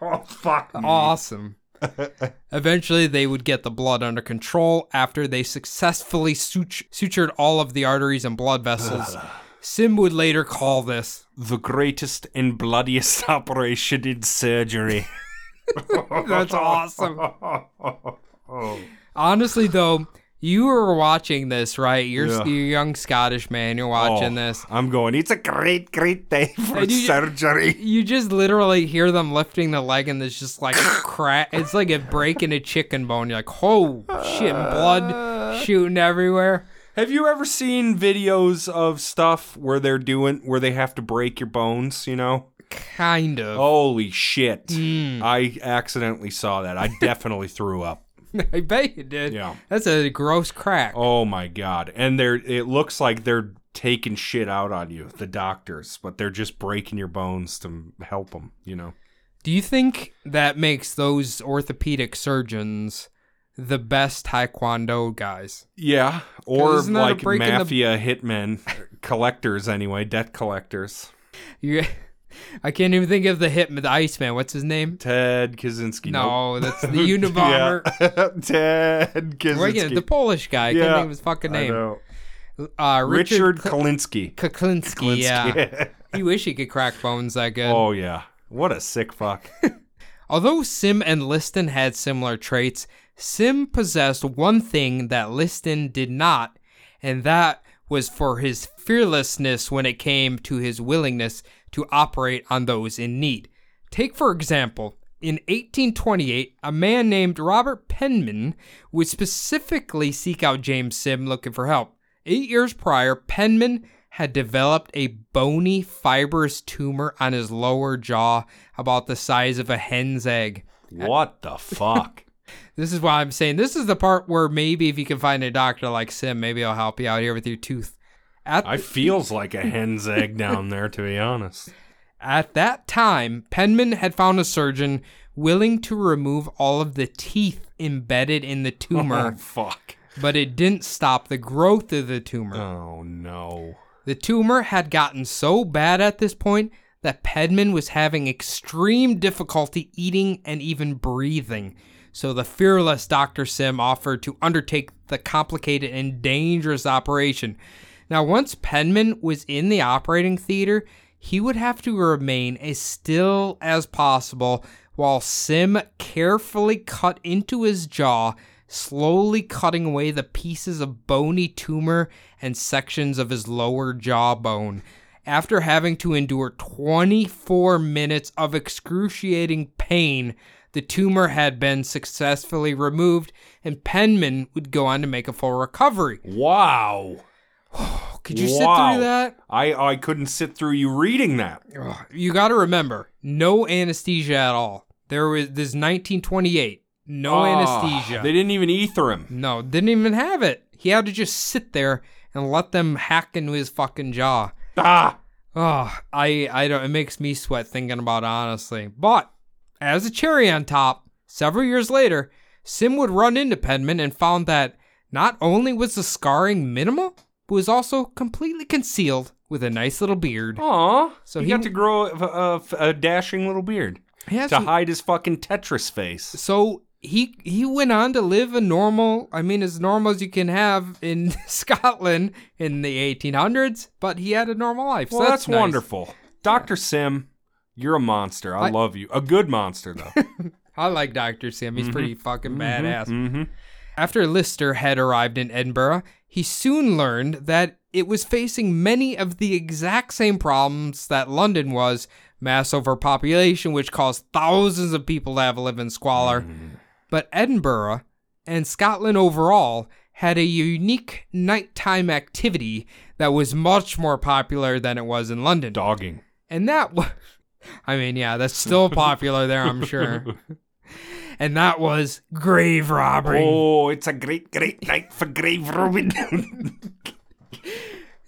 oh, fuck. me. Awesome. [laughs] Eventually, they would get the blood under control after they successfully sutu- sutured all of the arteries and blood vessels. [sighs] Sim would later call this. The greatest and bloodiest operation in surgery. That's awesome. Oh. Honestly, though, you were watching this, right? You're, Yeah. you're a young Scottish man. You're watching Oh, this. I'm going, it's a great, great day for you- surgery. You just literally hear them lifting the leg, and there's just like [laughs] crack. It's like a break in a chicken bone. You're like, oh shit, blood shooting everywhere. Have you ever seen videos of stuff where they're doing where they have to break your bones, you know? Kind of. Holy shit. Hmm. I accidentally saw that. I definitely threw up. [laughs] I bet you did. Yeah. That's a gross crack. Oh my god. And they're it looks like they're taking shit out on you, the doctors, but they're just breaking your bones to help them, you know. Do you think that makes those orthopedic surgeons the best taekwondo guys? Yeah, or isn't that a like in the- mafia hitmen, collectors anyway, debt collectors. [laughs] You, I can't even think of the hit the Iceman. What's his name? Ted Kaczynski. No, that's [laughs] the Unabomber. Yeah. [laughs] Ted Kaczynski. the Polish guy. I can't Yeah, think of his fucking name. Uh, Richard, Richard, Kalinsky. Kuklinski. Yeah. You wish he could crack bones that good. oh yeah. What a sick fuck. [laughs] Although Sim and Liston had similar traits, Sim possessed one thing that Liston did not, and that was for his fearlessness when it came to his willingness to operate on those in need. Take, for example, in 1828, a man named Robert Penman would specifically seek out James Sim looking for help. Eight years prior, Penman had developed a bony, fibrous tumor on his lower jaw about the size of a hen's egg. What the fuck? [laughs] This is why I'm saying this is the part where maybe if you can find a doctor like Sim, maybe I'll help you out here with your tooth. At, I feels like a hen's egg down there, to be honest. at that time, Penman had found a surgeon willing to remove all of the teeth embedded in the tumor. [laughs] Oh, tumor, fuck. but it didn't stop the growth of the tumor. Oh, no. The tumor had gotten so bad at this point that Penman was having extreme difficulty eating and even breathing. So the fearless Dr. Sim offered to undertake the complicated and dangerous operation. Now, once Penman was in the operating theater, he would have to remain as still as possible while Sim carefully cut into his jaw, slowly cutting away the pieces of bony tumor and sections of his lower jawbone. After having to endure 24 minutes of excruciating pain, the tumor had been successfully removed, and Penman would go on to make a full recovery. Wow. [sighs] Could you sit through that? I, I couldn't sit through you reading that. You got to remember, no anesthesia at all. There was this 1928, no Ah, anesthesia. They didn't even ether him. no, didn't even have it. He had to just sit there and let them hack into his fucking jaw. Ah! Oh, I I don't. It makes me sweat thinking about it, honestly. But as a cherry on top, several years later, Sim would run into Penman and found that not only was the scarring minimal, but was also completely concealed with a nice little beard. Aw. So he, he- got to grow a, a, a dashing little beard to hide his fucking Tetris face. so he he went on to live a normal i mean as normal as you can have in [laughs] scotland in the 1800s but he had a normal life so Well, that's, nice. wonderful. Dr. Sim, you're a monster. I, I- love you. A good monster, though. [laughs] i like dr sim he's pretty fucking badass mm-hmm. after lister had arrived in edinburgh he soon learned that it was facing many of the exact same problems that london was mass overpopulation which caused thousands of people to have to live in squalor mm-hmm. But Edinburgh and Scotland overall had a unique nighttime activity that was much more popular than it was in London. Dogging. And that was, I mean, yeah, that's still popular there, I'm sure. [laughs] And that was grave robbery. Oh, it's a great, great night for grave robbing.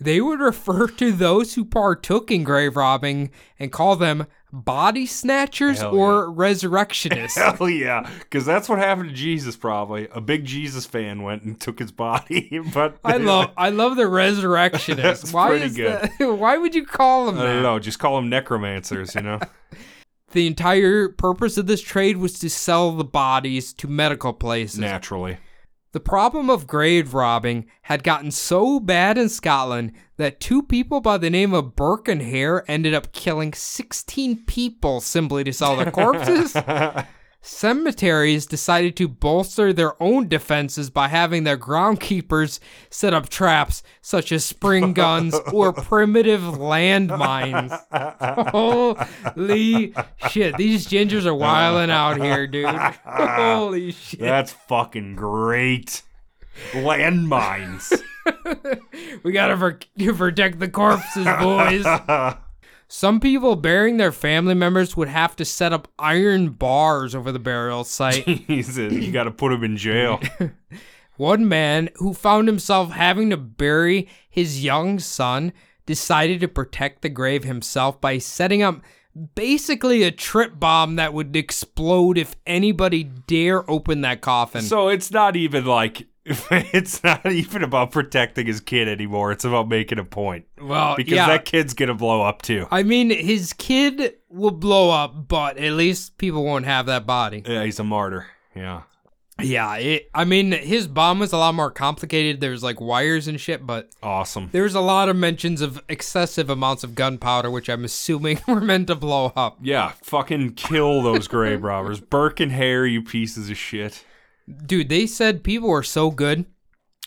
They would refer to those who partook in grave robbing and call them body snatchers Hell or resurrectionists. [laughs] Hell yeah, because that's what happened to Jesus. Probably a big Jesus fan went and took his body. [laughs] But I [laughs] love I love the resurrectionists. That's why pretty is good. that? Why would you call them I that? don't know. Just call them necromancers. You know. The entire purpose of this trade was to sell the bodies to medical places. Naturally. The problem of grave robbing had gotten so bad in Scotland that two people by the name of Burke and Hare ended up killing 16 people simply to sell their [laughs] corpses. [laughs] Cemeteries decided to bolster their own defenses by having their groundkeepers set up traps such as spring guns or [laughs] primitive landmines. [laughs] Holy shit, these gingers are wilding out here, dude. [laughs] Holy shit. That's fucking great. Landmines. We gotta pro- protect the corpses, boys. Some people burying their family members would have to set up iron bars over the burial site. [laughs] Jesus, you got to put them in jail. [laughs] One man who found himself having to bury his young son decided to protect the grave himself by setting up basically a trip bomb that would explode if anybody dare open that coffin. So it's not even like [laughs] it's not even about protecting his kid anymore. It's about making a point well, because yeah. that kid's gonna blow up too. I mean, his kid will blow up, but at least people won't have that body. Yeah, he's a martyr. Yeah. Yeah, it, I mean, his bomb was a lot more complicated. There's like wires and shit, but Awesome. there's a lot of mentions of excessive amounts of gunpowder, which I'm assuming [laughs] were meant to blow up. Yeah, fucking kill those grave robbers. [laughs] Burke and Hare, you pieces of shit. Dude, they said people were so good.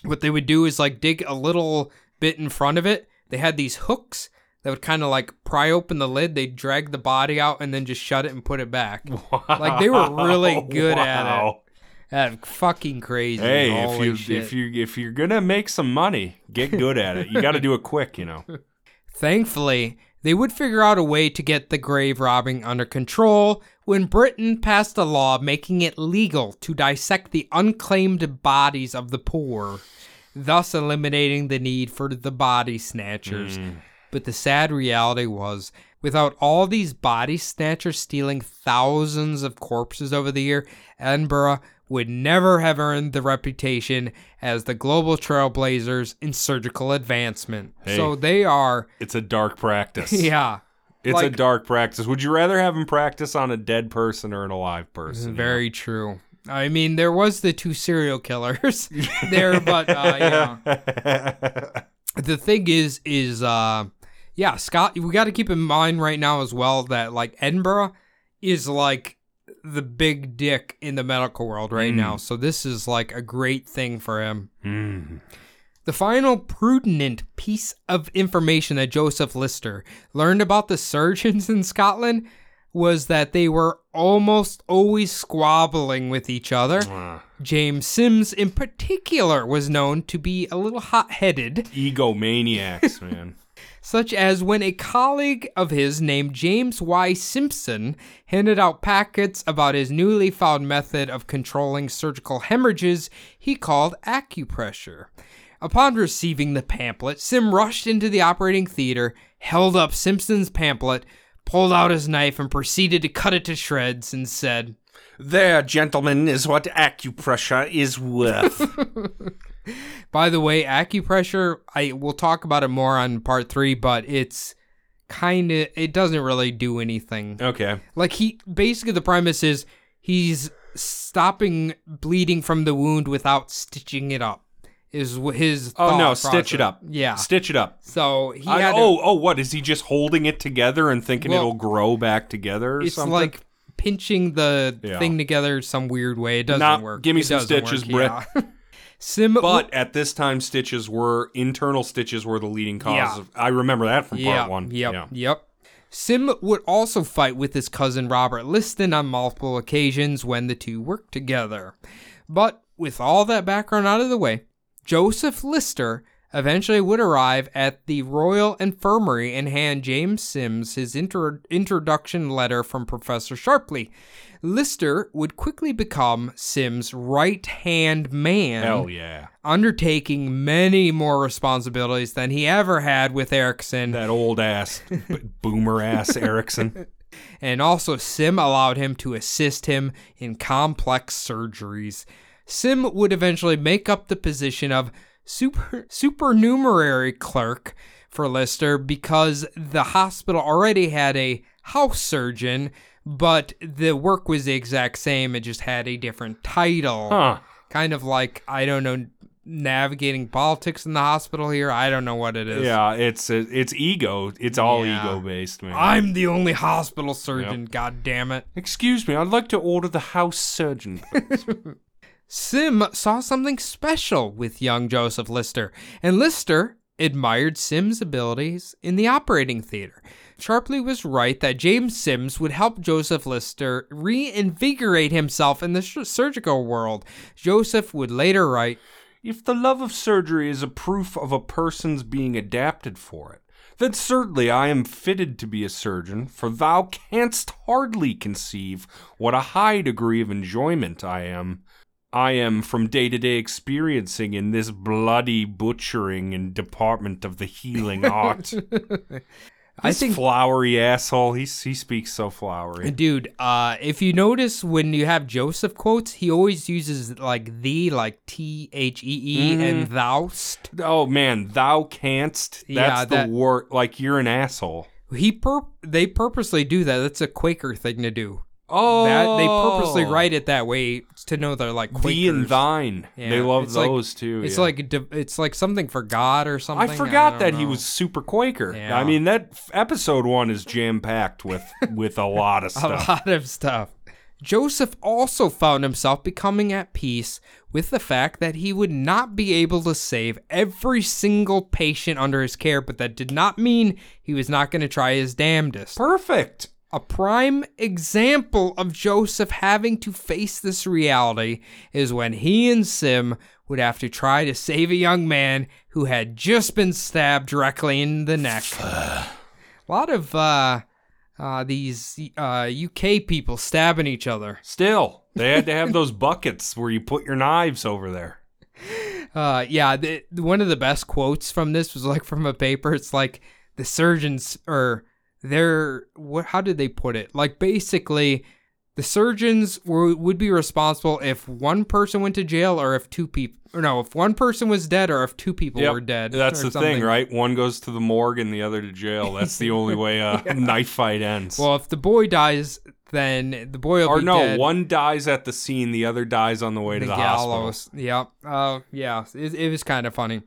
What they would do is like dig a little bit in front of it. They had these hooks that would kind of like pry open the lid. They'd drag the body out and then just shut it and put it back. Wow. Like, they were really good at it. Wow. That fucking crazy. Hey, if you shit. if you if you're gonna make some money, get good at it. You got to do it quick, you know. [laughs] Thankfully, they would figure out a way to get the grave robbing under control when Britain passed a law making it legal to dissect the unclaimed bodies of the poor, thus eliminating the need for the body snatchers. Hmm. But the sad reality was, without all these body snatchers stealing thousands of corpses over the year, Edinburgh would never have earned the reputation as the global trailblazers in surgical advancement. Hey. So they are, It's a dark practice. [laughs] yeah, It's a dark practice. Would you rather have him practice on a dead person or an alive person? you know? very true. I mean, there was the two serial killers [laughs] there, but uh, yeah. [laughs] the thing is is uh yeah scott we got to keep in mind right now as well that like edinburgh is like the big dick in the medical world right now so this is like a great thing for him Mm. The final prudent piece of information that joseph lister learned about the surgeons in scotland was that they were almost always squabbling with each other Ah, james sims in particular was known to be a little hot-headed egomaniacs, [laughs] man. such as when a colleague of his named James Y. Simpson handed out packets about his newly found method of controlling surgical hemorrhages he called acupressure. Upon receiving the pamphlet, Sim rushed into the operating theater, held up Simpson's pamphlet, pulled out his knife, and proceeded to cut it to shreds and said, There, gentlemen, is what acupressure is worth. [laughs] By the way, acupressure, I will talk about it more on part three, but it's kind of, it doesn't really do anything. okay. Like, he, basically, the premise is he's stopping bleeding from the wound without stitching it up, is his. Oh no, thought stitch it up. Yeah. Stitch it up. So he I- had. to- oh, oh, what is he just holding it together and thinking Well, it'll grow back together or it's something? like pinching the Yeah. thing together some weird way. It doesn't Nah, work. give me It some stitches, work, yeah. [laughs] Sim, but at this time, stitches were internal stitches were the leading cause. Yeah. Of, I remember that from part one. Yep. Yeah. Yep. Sim would also fight with his cousin Robert Liston on multiple occasions when the two worked together. But with all that background out of the way, Joseph Lister eventually would arrive at the Royal Infirmary and hand James Sims his intro- introduction letter from Professor Sharpley. Lister would quickly become Sims' right hand man Hell yeah. undertaking many more responsibilities than he ever had with Erichsen. That old ass, b- boomer ass Erichsen. [laughs] And also, Sim allowed him to assist him in complex surgeries. Sim would eventually make up the position of super supernumerary clerk for Lister because the hospital already had a house surgeon, but the work was the exact same. It just had a different title. Huh. Kind of like, I don't know, navigating politics in the hospital here. I don't know what it is. Yeah, it's it's ego. It's all Yeah. ego based, man. I'm the only hospital surgeon, god damn it. Excuse me, I'd like to order the house surgeon. [laughs] Sim saw something special with young Joseph Lister, and Lister admired Sim's abilities in the operating theater. Sharpley was right that James Sims would help Joseph Lister reinvigorate himself in the sh- surgical world. Joseph would later write, if the love of surgery is a proof of a person's being adapted for it, then certainly I am fitted to be a surgeon, for thou canst hardly conceive what a high degree of enjoyment I am. I am from day to day experiencing in this bloody butchering and department of the healing [laughs] art. I This think flowery asshole. He he speaks so flowery. Dude, uh, if you notice when you have Joseph quotes, he always uses like the, like T H E E, Mm-hmm. and thou'st. Oh man, thou canst. That's Yeah, the word. Like you're an asshole. He pur- they purposely do that. That's a Quaker thing to do. Oh, That they purposely oh. write it that way to know they're like Quakers. thee and thine. Yeah, They love it's like- those too. It's yeah. like it's like something for God or something. I forgot don't that he was super Quaker. Yeah. I mean, that episode one is jam packed with [laughs] with a lot of stuff. a lot of stuff. Joseph also found himself becoming at peace with the fact that he would not be able to save every single patient under his care, but that did not mean he was not going to try his damnedest. Perfect. A prime example of Joseph having to face this reality is when he and Sim would have to try to save a young man who had just been stabbed directly in the neck. a lot of uh, uh, these uh, UK people stabbing each other. Still, they had to have those buckets where you put your knives over there. Uh, yeah, the, one of the best quotes from this was like from a paper. It's like the surgeons or they're what? How did they put it? Like basically, the surgeons were, would be responsible if one person went to jail or if two people. Or no, if one person was dead or if two people Yep, were dead. That's the something. thing, right? One goes to the morgue and the other to jail. That's the only way a [laughs] knife fight ends. Well, if the boy dies, then the boy will or be no, dead. one dies at the scene, the other dies on the way to the the hospital. gallows. Yep. Uh, yeah. It, it was kind of funny.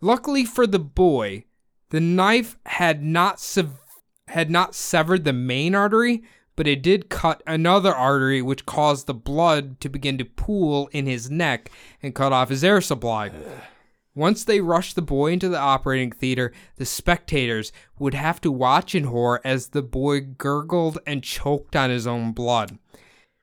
Luckily for the boy, the knife had not sev- had not severed the main artery, but it did cut another artery, which caused the blood to begin to pool in his neck and cut off his air supply. Once they rushed the boy into the operating theater, the spectators would have to watch in horror as the boy gurgled and choked on his own blood.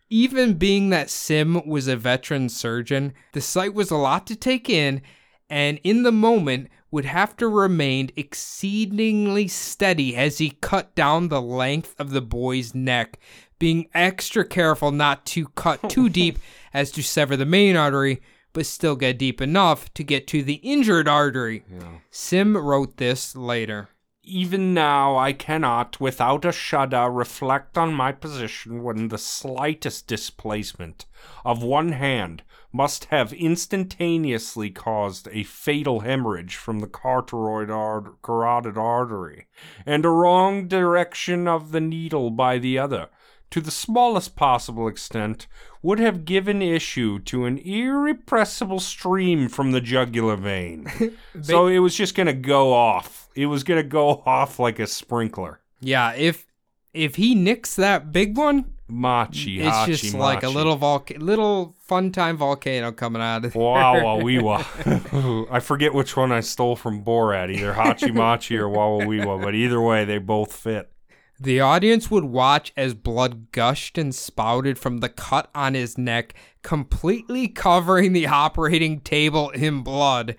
Even being that Sim was a veteran surgeon, the sight was a lot to take in, and in the moment would have to remain exceedingly steady as he cut down the length of the boy's neck, being extra careful not to cut too [laughs] deep as to sever the main artery, but still get deep enough to get to the injured artery. Sim wrote this later. Even now, I cannot, without a shudder, reflect on my position when the slightest displacement of one hand must have instantaneously caused a fatal hemorrhage from the carotid, ar- carotid artery, and a wrong direction of the needle by the other, to the smallest possible extent, would have given issue to an irrepressible stream from the jugular vein. [laughs] so it was just going to go off. It was going to go [laughs] off like a sprinkler. Yeah, if if he nicks that big one, Machi, it's hachi, just like a little volca- little fun time volcano coming out of there. Wawa [laughs] Weewa. [laughs] I forget which one I stole from Borat, either Hachi Machi or Wawa Weewa, but either way, they both fit. The audience would watch as blood gushed and spouted from the cut on his neck, completely covering the operating table in blood.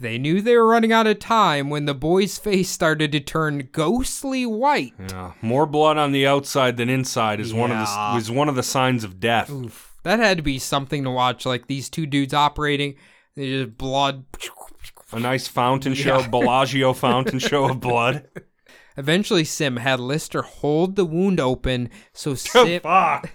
They knew they were running out of time when the boy's face started to turn ghostly white. Yeah, more blood on the outside than inside is one of the is one of the signs of death. That had to be something to watch, like these two dudes operating. They just blood. A nice fountain show, Bellagio [laughs] fountain show of blood. Eventually, Sim had Lister hold the wound open so [laughs] Sim, Fuck.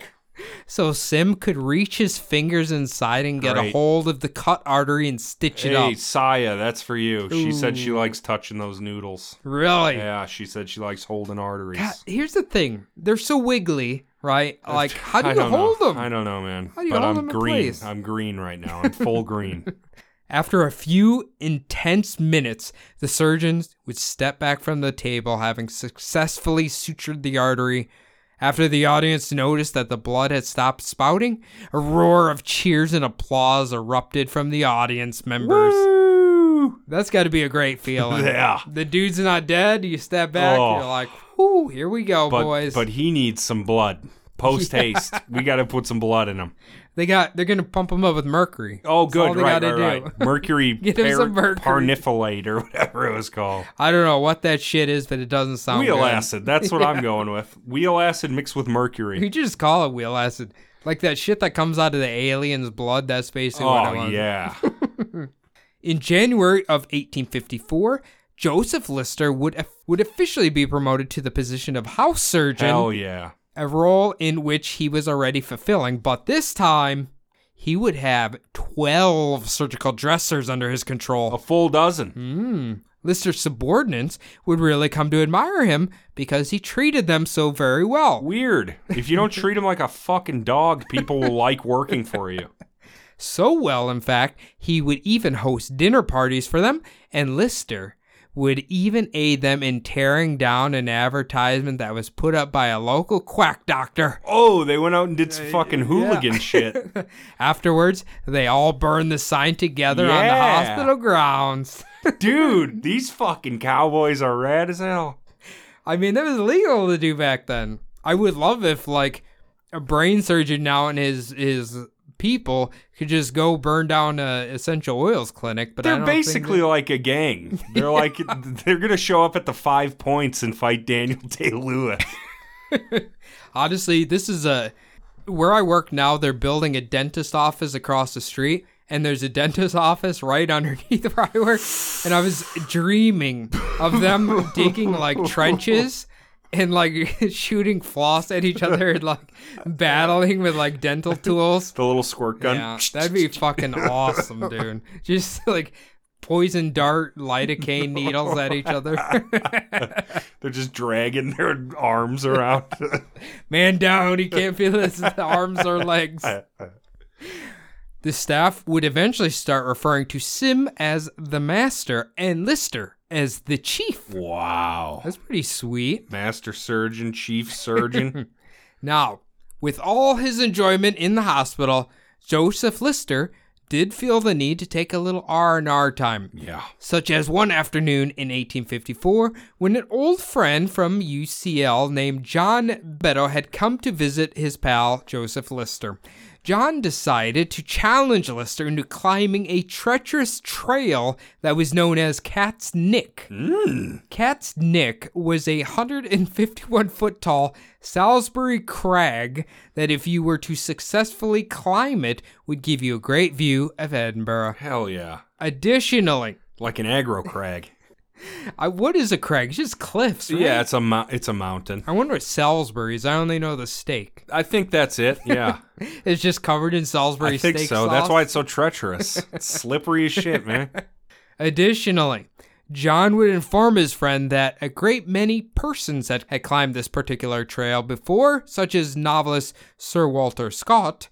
So Sim could reach his fingers inside and get a hold of the cut artery and stitch it up. Hey, up. Saya, that's for you. She said she likes touching those noodles. Really? Yeah, she said she likes holding arteries. God, here's the thing: they're so wiggly, right? Like, how do I you don't hold know. them? I don't know, man. How do you but hold I'm them in green. place? I'm green right now. I'm full [laughs] green. After a few intense minutes, the surgeons would step back from the table, having successfully sutured the artery. After the audience noticed that the blood had stopped spouting, a roar of cheers and applause erupted from the audience members. Woo! That's got to be a great feeling. [laughs] Yeah. The dude's not dead. You step back. Oh. You're like, "Whoo, here we go, But boys." but he needs some blood. Post [laughs] haste. We got to put some blood in him. They got. They're gonna pump them up with mercury. Oh, That's good. Right, right, right. Mercury, [laughs] Get him some mercury. parnifolate or whatever it was called. I don't know what that shit is, but it doesn't sound Wheel good. acid. That's what I'm [laughs] going with. Wheel acid mixed with mercury. You just call it wheel acid. Like that shit that comes out of the alien's blood. That's basically what oh, it Oh yeah. [laughs] In January of 1854, Joseph Lister would would officially be promoted to the position of house surgeon, Hell yeah. A role in which he was already fulfilling. But this time, he would have 12 surgical dressers under his control. A full dozen. Hmm. Lister's subordinates would really come to admire him because he treated them so very well. Weird. If you don't [laughs] treat him like a fucking dog, people will like working for you. So well, in fact, he would even host dinner parties for them, and Lister would even aid them in tearing down an advertisement that was put up by a local quack doctor. Oh, they went out and did some fucking hooligan [laughs] shit. Afterwards, they all burned the sign together on the hospital grounds. [laughs] Dude, these fucking cowboys are rad as hell. I mean, that was legal to do back then. I would love if like a brain surgeon now and his his people could just go burn down a essential oils clinic. But They're don't basically that- like a gang. [laughs] They're like they're gonna show up at the five points and fight Daniel [laughs] Day Lewis. [laughs] honestly, this is a where I work now. They're building a dentist office across the street. And there's a dentist office right underneath where I work. And I was dreaming of them digging like trenches and like [laughs] shooting floss at each other and like [laughs] battling with like dental [laughs] tools. The little squirt gun. Yeah, that'd be fucking awesome, dude. Just like poison dart lidocaine needles at each other. They're just dragging their arms around. Man down, he can't feel his arms or legs. The staff would eventually start referring to Sim as the master and Lister as the chief. wow. That's pretty sweet. Master surgeon, chief surgeon. [laughs] Now, with all his enjoyment in the hospital, Joseph Lister did feel the need to take a little R&R time. yeah. such as one afternoon in 1854 when an old friend from UCL named John Beddoe had come to visit his pal Joseph Lister. John decided to challenge Lister into climbing a treacherous trail that was known as Cat's Nick. Hmm. Cat's Nick was a 151 foot tall Salisbury crag that, if you were to successfully climb it, would give you a great view of Edinburgh. Hell yeah. Additionally, Like an aggro crag. I, what is a crag? It's just cliffs, right? Yeah, it's a mou- it's a mountain. I wonder what Salisbury is. I only know the steak. I think that's it. Yeah. [laughs] It's just covered in Salisbury I think steak so. sauce. That's why it's so treacherous. It's slippery as shit, man. [laughs] Additionally, John would inform his friend that a great many persons had, had climbed this particular trail before, such as novelist Sir Walter Scott,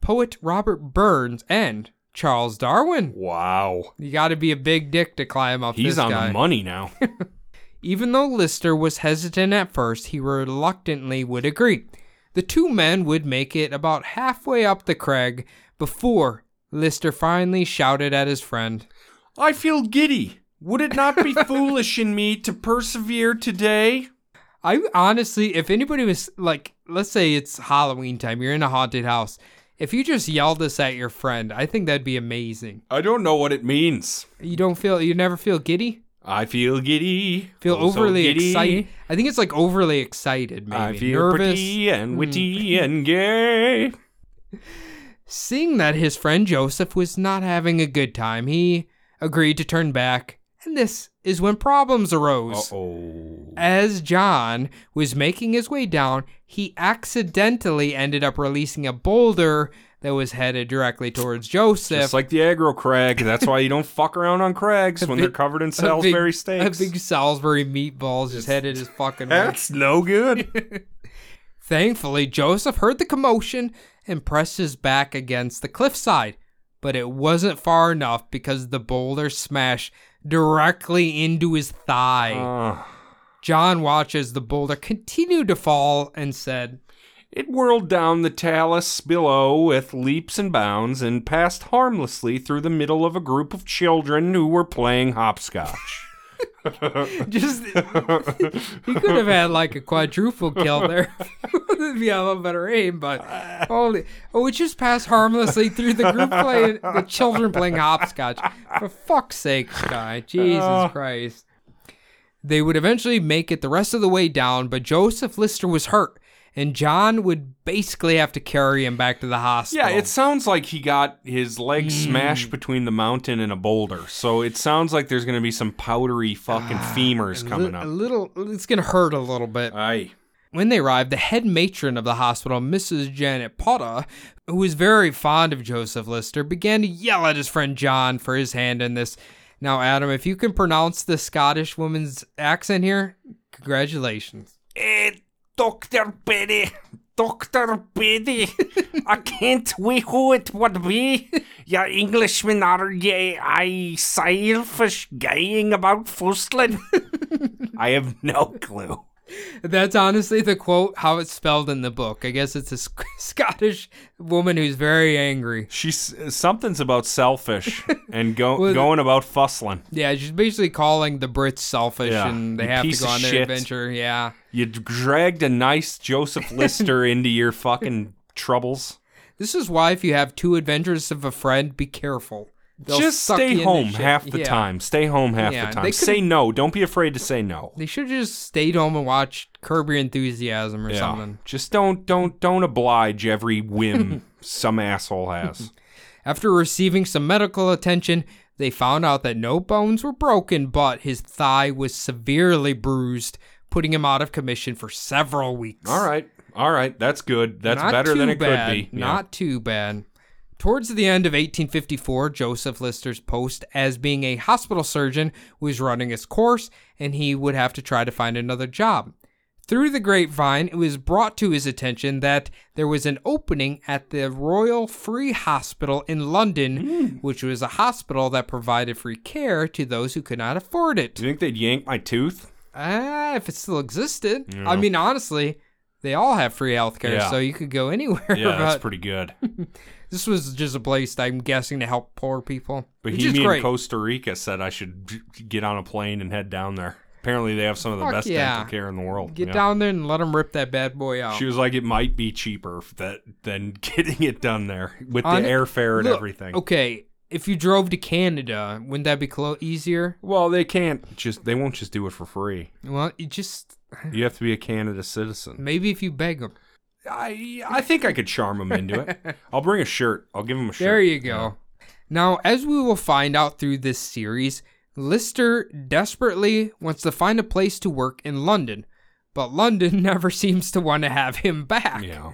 poet Robert Burns, and Charles Darwin. Wow. You got to be a big dick to climb up He's this on guy. the money now. [laughs] Even though Lister was hesitant at first, he reluctantly would agree. The two men would make it about halfway up the crag before Lister finally shouted at his friend. I feel giddy. Would it not be [laughs] foolish in me to persevere today? I honestly, if anybody was like, let's say it's Halloween time, you're in a haunted house. If you just yelled this at your friend, I think that'd be amazing. I don't know what it means. You don't feel, you never feel giddy? I feel giddy. Feel oh, so overly giddy. excited? I think it's like overly excited, maybe. I feel Nervous. pretty and hmm. witty and gay. Seeing that his friend Joseph was not having a good time, he agreed to turn back, and this is when problems arose. oh. As John was making his way down, he accidentally ended up releasing a boulder that was headed directly towards Joseph. Just like the aggro crag. That's why you don't [laughs] fuck around on crags when big- they're covered in A big- Salisbury steaks. A big Salisbury meatballs just headed his fucking way. That's no good. [laughs] Thankfully, Joseph heard the commotion and pressed his back against the cliffside, but it wasn't far enough because the boulder smashed directly into his thigh. Uh, John watched as the boulder continued to fall and said, it whirled down the talus below with leaps and bounds and passed harmlessly through the middle of a group of children who were playing hopscotch. Just [laughs] he could have had like a quadruple kill there. [laughs] It'd be a little better aim, but [laughs] holy oh, it just passed harmlessly through the group playing the children playing hopscotch. For fuck's sake, Sky. Jesus Oh. Christ. They would eventually make it the rest of the way down, but Joseph Lister was hurt, and John would basically have to carry him back to the hospital. Yeah, it sounds like he got his leg smashed between the mountain and a boulder. So it sounds like there's going to be some powdery fucking femurs coming a up. A little. It's gonna hurt a little bit. Aye. When they arrived, the head matron of the hospital, Mrs. Janet Porter, who was very fond of Joseph Lister, began to yell at his friend John for his hand in this. Now, Adam, if you can pronounce the Scottish woman's accent here, congratulations. Eh, Dr. Betty, Dr. Betty, I can't wait who it would be. You Englishmen are ye I selfish gaying about fustling. [laughs] I have no clue. That's honestly the quote, how it's spelled in the book. I guess it's a Sc- [laughs] Scottish woman who's very angry. She's something's about selfish [laughs] and go, Well, going about fussling. Yeah, she's basically calling the Brits selfish Yeah, and they you have to go on their shit. adventure. Yeah. You dragged a nice Joseph [laughs] Lister into your fucking troubles. This is why if you have two adventures of a friend, be careful. Just stay home half the Yeah. time. Stay home half Yeah, the time. Say no. Don't be afraid to say no. They should have just stayed home and watched Curb Your Enthusiasm or Yeah. something. Just don't don't don't oblige every whim [laughs] some asshole has. After receiving some medical attention, they found out that no bones were broken, but his thigh was severely bruised, putting him out of commission for several weeks. All right. All right. That's good. That's Not better than it bad. could be. Not too bad. Towards the end of 1854, Joseph Lister's post as being a hospital surgeon was running its course, and he would have to try to find another job. Through the grapevine, it was brought to his attention that there was an opening at the Royal Free Hospital in London, Hmm. which was a hospital that provided free care to those who could not afford it. Do you think they'd yank my tooth? Ah, if it still existed. Yeah. I mean, honestly, they all have free healthcare, Yeah. so you could go anywhere. [laughs] Yeah, that's pretty good. [laughs] this was just a place, I'm guessing, to help poor people. Bohemian. Costa Rica said I should get on a plane and head down there. Apparently, they have some of the Fuck best yeah. dental care in the world. Get Yeah. down there and let them rip that bad boy out. She was like, it might be cheaper that than [laughs] getting it done there with the airfare and Look, everything. Okay, if you drove to Canada, wouldn't that be clo- easier? Well, they can't just they won't just do it for free. Well, you just You have to be a Canada citizen. maybe if you beg them. I I think I could charm him into it. [laughs] I'll bring a shirt. I'll give him a shirt. There you go. Now, as we will find out through this series, Lister desperately wants to find a place to work in London, but London [laughs] never seems to want to have him back. Yeah.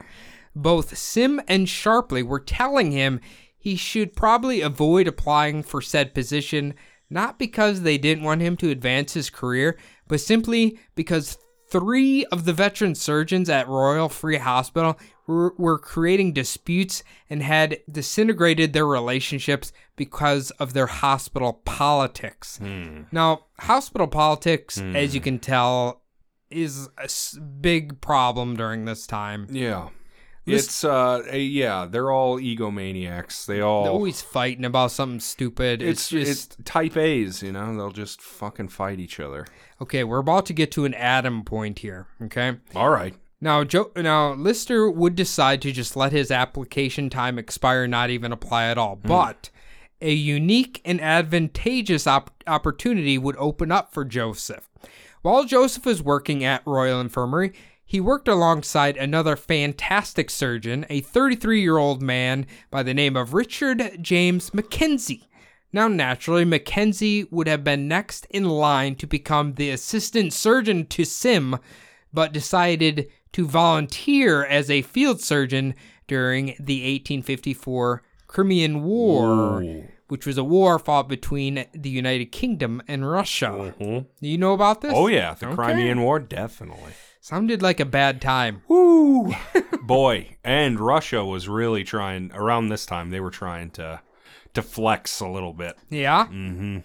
Both Sim and Sharpey were telling him he should probably avoid applying for said position, not because they didn't want him to advance his career, but simply because three of the veteran surgeons at Royal Free Hospital were, were creating disputes and had disintegrated their relationships because of their hospital politics. Now, hospital politics, as you can tell, is a big problem during this time. Yeah. This- It's uh a, yeah, they're all egomaniacs. They all They're always fighting about something stupid. It's, it's just it's type A's, you know. They'll just fucking fight each other. Okay. We're about to get to an Adam point here. Okay. All right. Now, Joe. Now, Lister would decide to just let his application time expire, not even apply at all. Hmm. But a unique and advantageous op- opportunity would open up for Joseph. While Joseph was working at Royal Infirmary, he worked alongside another fantastic surgeon, a 33 year old man by the name of Richard James Mackenzie. Now, naturally, Mackenzie would have been next in line to become the assistant surgeon to Sim, but decided to volunteer as a field surgeon during the 1854 Crimean War, Ooh. which was a war fought between the United Kingdom and Russia. Mhm. Do you know about this? Oh yeah, the Okay. Crimean War definitely. Sounded like a bad time. Woo! [laughs] Boy, and Russia was really trying around this time. They were trying to to flex a little bit. Yeah? Mm-hmm.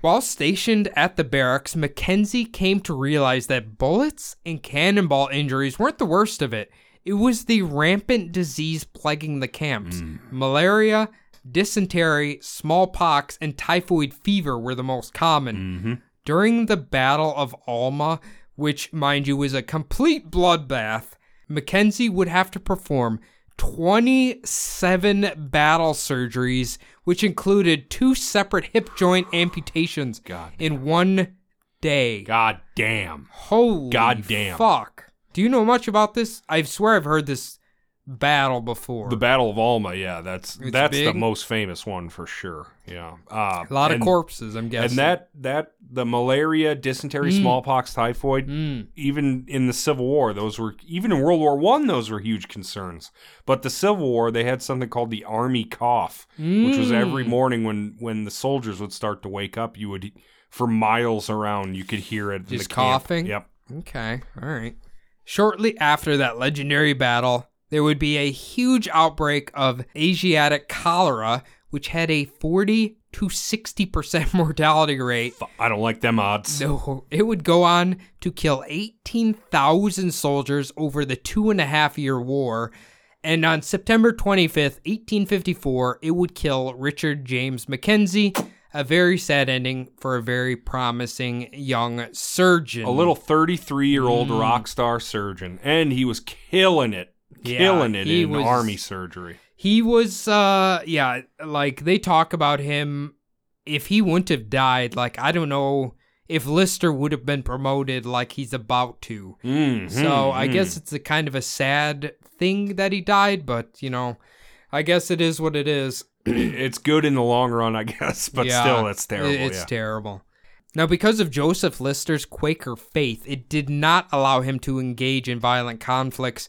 While stationed at the barracks, Mackenzie came to realize that bullets and cannonball injuries weren't the worst of it. It was the rampant disease plaguing the camps. Malaria, dysentery, smallpox, and typhoid fever were the most common. Mm-hmm. During the Battle of Alma, which, mind you, was a complete bloodbath, Mackenzie would have to perform 27 battle surgeries, which included two separate hip joint amputations God. in one day. God damn. Holy Goddamn. fuck. Do you know much about this? I swear I've heard this battle before. The Battle of Alma, yeah, that's It's that's the most famous one for sure. Yeah. Uh, a lot and, of corpses, I'm guessing. And that that the malaria, dysentery, Mm. smallpox, typhoid, Mm. even in the Civil War, those were even in World War One, those were huge concerns. But the Civil War, they had something called the Army cough, which was every Mm. morning when when the soldiers would start to wake up, you would for miles around you could hear it. Just the camp. coughing? Yep. Okay, all right. Shortly after that legendary battle, there would be a huge outbreak of Asiatic cholera, which had a 40 to 60% [laughs] mortality rate. I don't like them odds. No, it would go on to kill 18,000 soldiers over the two and a half year war. And on September 25th, 1854, it would kill Richard James Mackenzie. A very sad ending for a very promising young surgeon. A little 33 year old Mm. rock star surgeon, and he was killing it, Yeah, killing it in was- army surgery. He was, uh, yeah, like they talk about him. If he wouldn't have died, like, I don't know if Lister would have been promoted like he's about to. Mhm, So I mhm. guess it's a kind of a sad thing that he died, but you know, I guess it is what it is. [clears throat] it's good in the long run, I guess, but Yeah, still, it's terrible. It's yeah. terrible. Now, because of Joseph Lister's Quaker faith, it did not allow him to engage in violent conflicts.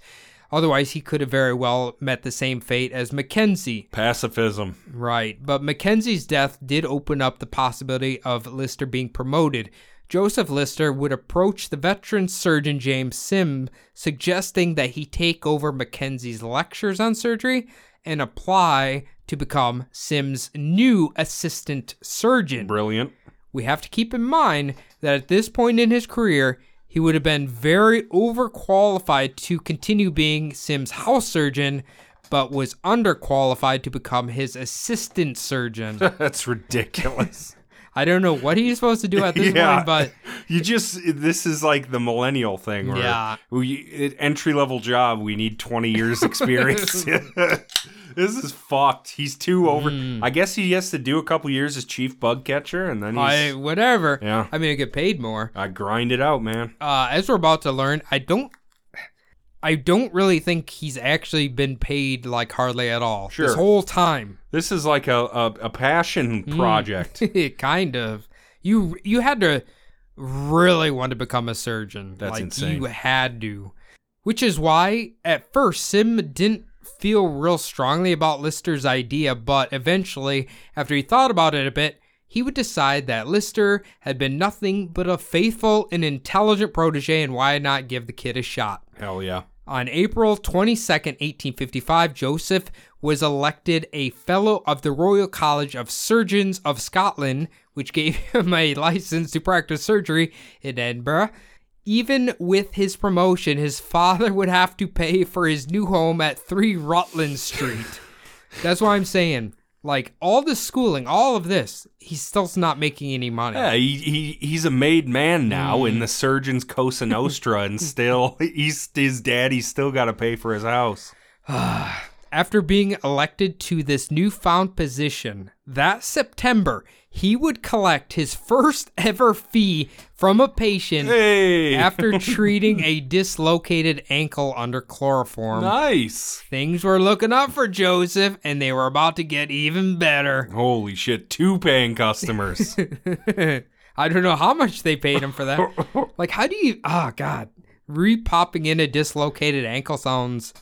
Otherwise, he could have very well met the same fate as Mackenzie. Pacifism. Right, but Mackenzie's death did open up the possibility of Lister being promoted. Joseph Lister would approach the veteran surgeon James Sim, suggesting that he take over Mackenzie's lectures on surgery and apply to become Sim's new assistant surgeon. Brilliant. We have to keep in mind that at this point in his career, he would have been very overqualified to continue being Sim's house surgeon, but was underqualified to become his assistant surgeon. [laughs] That's ridiculous. I don't know what he's supposed to do at this [laughs] Yeah. point, but [laughs] you just, this is like the millennial thing where Yeah. we, entry level job, we need 20 years experience. [laughs] this is fucked. He's too over. I guess he has to do a couple years as chief bug catcher and then he's, I whatever. Yeah. I mean, I get paid more. I grind it out, man. Uh, as we're about to learn, I don't. I don't really think he's actually been paid like hardly at all Sure. this whole time. This is like a, a, a passion Hmm. project. [laughs] kind of. You you had to really want to become a surgeon. That's like insane. you had to. Which is why at first Sim didn't feel real strongly about Lister's idea, but eventually, after he thought about it a bit, he would decide that Lister had been nothing but a faithful and intelligent protege, and why not give the kid a shot? Hell yeah. On April 22nd, 1855, Joseph was elected a Fellow of the Royal College of Surgeons of Scotland, which gave [laughs] him a license to practice surgery in Edinburgh. Even with his promotion, his father [laughs] would have to pay for his new home at 3 Rutland Street. That's why I'm saying, like, all this schooling, all of this, he's still not making any money. Yeah, he, he he's a made man now in mm. the surgeon's Cosa Nostra, and [laughs] still he's his daddy's still got to pay for his house. [sighs] [sighs] [sighs] After being elected to this newfound position, that September, he would collect his first ever fee from a patient Hey, after [laughs] treating a dislocated ankle under chloroform. nice. Things were looking up for Joseph, and they were about to get even better. Holy shit, two paying customers. [laughs] I don't know how much they paid him for that. [laughs] like, how do you? Oh God, Repopping in a dislocated ankle sounds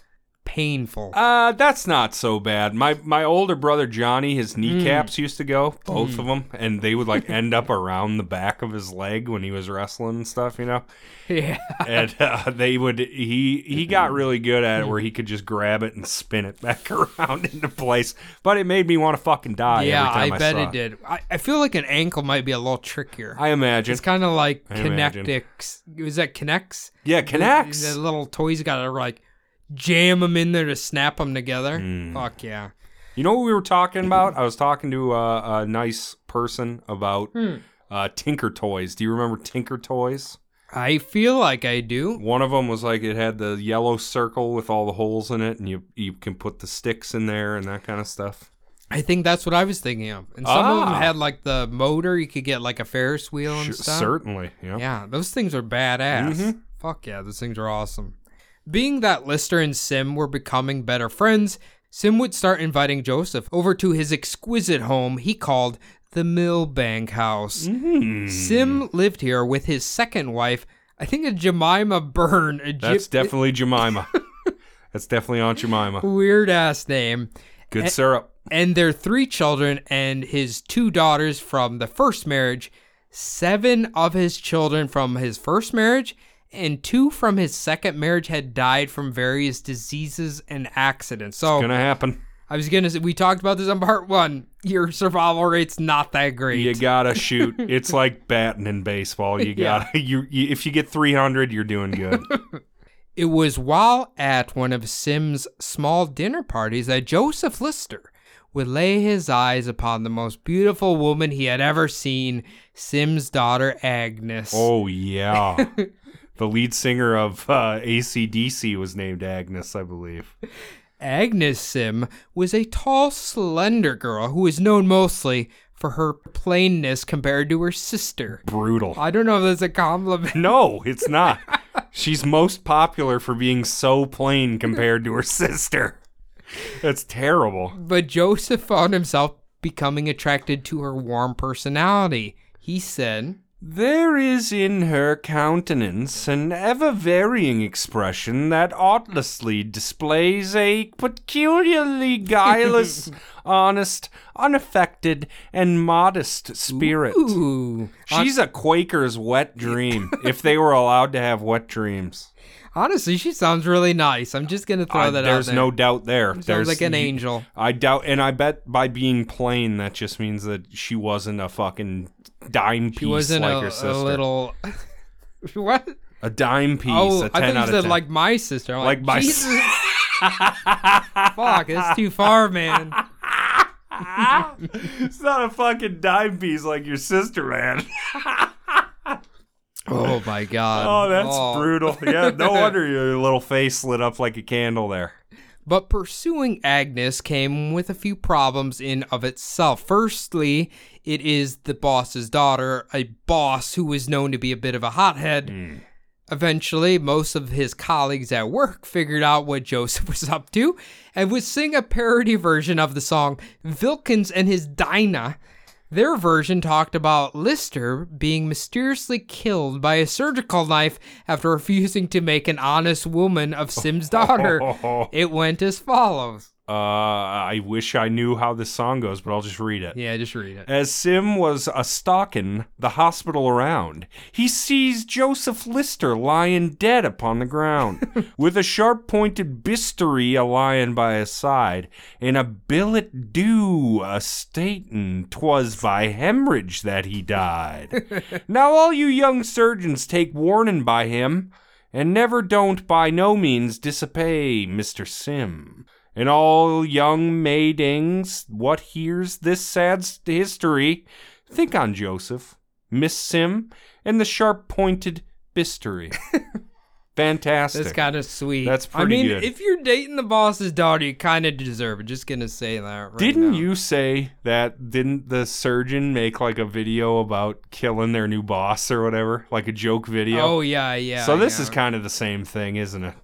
painful. uh, that's not so bad. My my older brother Johnny, his kneecaps used to go, both of them, and they would like [laughs] end up around the back of his leg when he was wrestling and stuff, you know. yeah. and uh, they would he he got really good at it where he could just grab it and spin it [laughs] back around into place but it made me want to fucking die Yeah, every time I, I, bet saw it did. I, I feel like an ankle might be a little trickier. i imagine it's kind of like I imagine. Kinectics. Was that K'Nex? yeah K'Nex. The K'Nex little toys got to like jam them in there to snap them together. Hmm. Fuck yeah. you know what we were talking about i was talking to a, a nice person about uh, tinker toys do you remember tinker toys I feel like I do. one of them was like it had the yellow circle with all the holes in it and you you can put the sticks in there and that kind of stuff I think that's what I was thinking of. And some of them Ah. had like the motor. You could get like a Ferris wheel and Sure, stuff. certainly yeah Yeah, those things are badass. Fuck yeah, those things are awesome. Being that Lister and Sim were becoming better friends, Sim would start inviting Joseph over to his exquisite home he called the Millbank House. Hmm. Sim lived here with his second wife, I think a Jemima Byrne, a That's Gyp- definitely Jemima. [laughs] That's definitely Aunt Jemima. weird ass name, Good syrup. and their three children and his two daughters from the first marriage, seven of his children from his first marriage, and two from his second marriage had died from various diseases and accidents. So it's Gonna happen. I was gonna say we talked about this on part one. Your survival rate's not that great. You gotta [laughs] shoot. It's like batting in baseball. You gotta. [laughs] You, you if you get 300, you're doing good. [laughs] It was while at one of Sim's small dinner parties that Joseph Lister would lay his eyes upon the most beautiful woman he had ever seen, Sim's daughter Agnes. oh yeah. The lead singer of uh, ACDC was named Agnes, I believe. Agnes Sim was a tall, slender girl who was known mostly for her plainness compared to her sister. Brutal. I don't know if that's a compliment. No, [laughs] it's not. She's most popular for being so plain compared to her sister. That's terrible. But Joseph found himself becoming attracted to her warm personality. He said, There is in her countenance an ever varying expression that artlessly displays a peculiarly guileless, [laughs] honest, unaffected, and modest spirit. Ooh. She's a Quaker's wet dream, [laughs] if they were allowed to have wet dreams. Honestly, she sounds really nice. I'm just gonna throw that out there. there's no doubt there. sounds there's like an angel. I doubt, and I bet by being plain, that just means that she wasn't a fucking dime piece She wasn't like a, her sister. a little. [laughs] what? A dime oh, piece. Oh, a I 10 thought out you said 10. like my sister. I'm Like my Jesus. [laughs] Fuck, that's too far, man. [laughs] it's not a fucking dime piece like your sister, man. Oh my god. Oh, that's Oh. brutal. Yeah, no wonder your little face lit up like a candle there. But pursuing Agnes came with a few problems in of itself. Firstly, it is the boss's daughter, a boss who was known to be a bit of a hothead. Hmm. Eventually, most of his colleagues at work figured out what Joseph [laughs] was up to and would sing a parody version of the song Villikins and his Dinah. Their version talked about Lister being mysteriously killed by a surgical knife after refusing to make an honest woman of Sim's daughter. [laughs] It went as follows. Uh, I wish I knew how this song goes, but I'll just read it. Yeah, just read it. As Sim was a stalking the hospital around, he sees Joseph Lister lying dead upon the ground, [laughs] with a sharp pointed bistoury a lying by his side, and a billet doux a statin' 'twas by hemorrhage that he died. [laughs] now all you young surgeons take warning by him, and never don't by no means disobey Mr. Sim. And all young maidings, what hears this sad history, think on Joseph, Miss Sim, and the sharp pointed bistoury. [laughs] Fantastic. That's kind of sweet. That's pretty I mean, good. if you're dating the boss's daughter, you kind of deserve it. Just gonna say that. Right Didn't now. you say that? Didn't the surgeon make like a video about killing their new boss or whatever? Like a joke video? Oh yeah, yeah. so this yeah. is kind of the same thing, isn't it?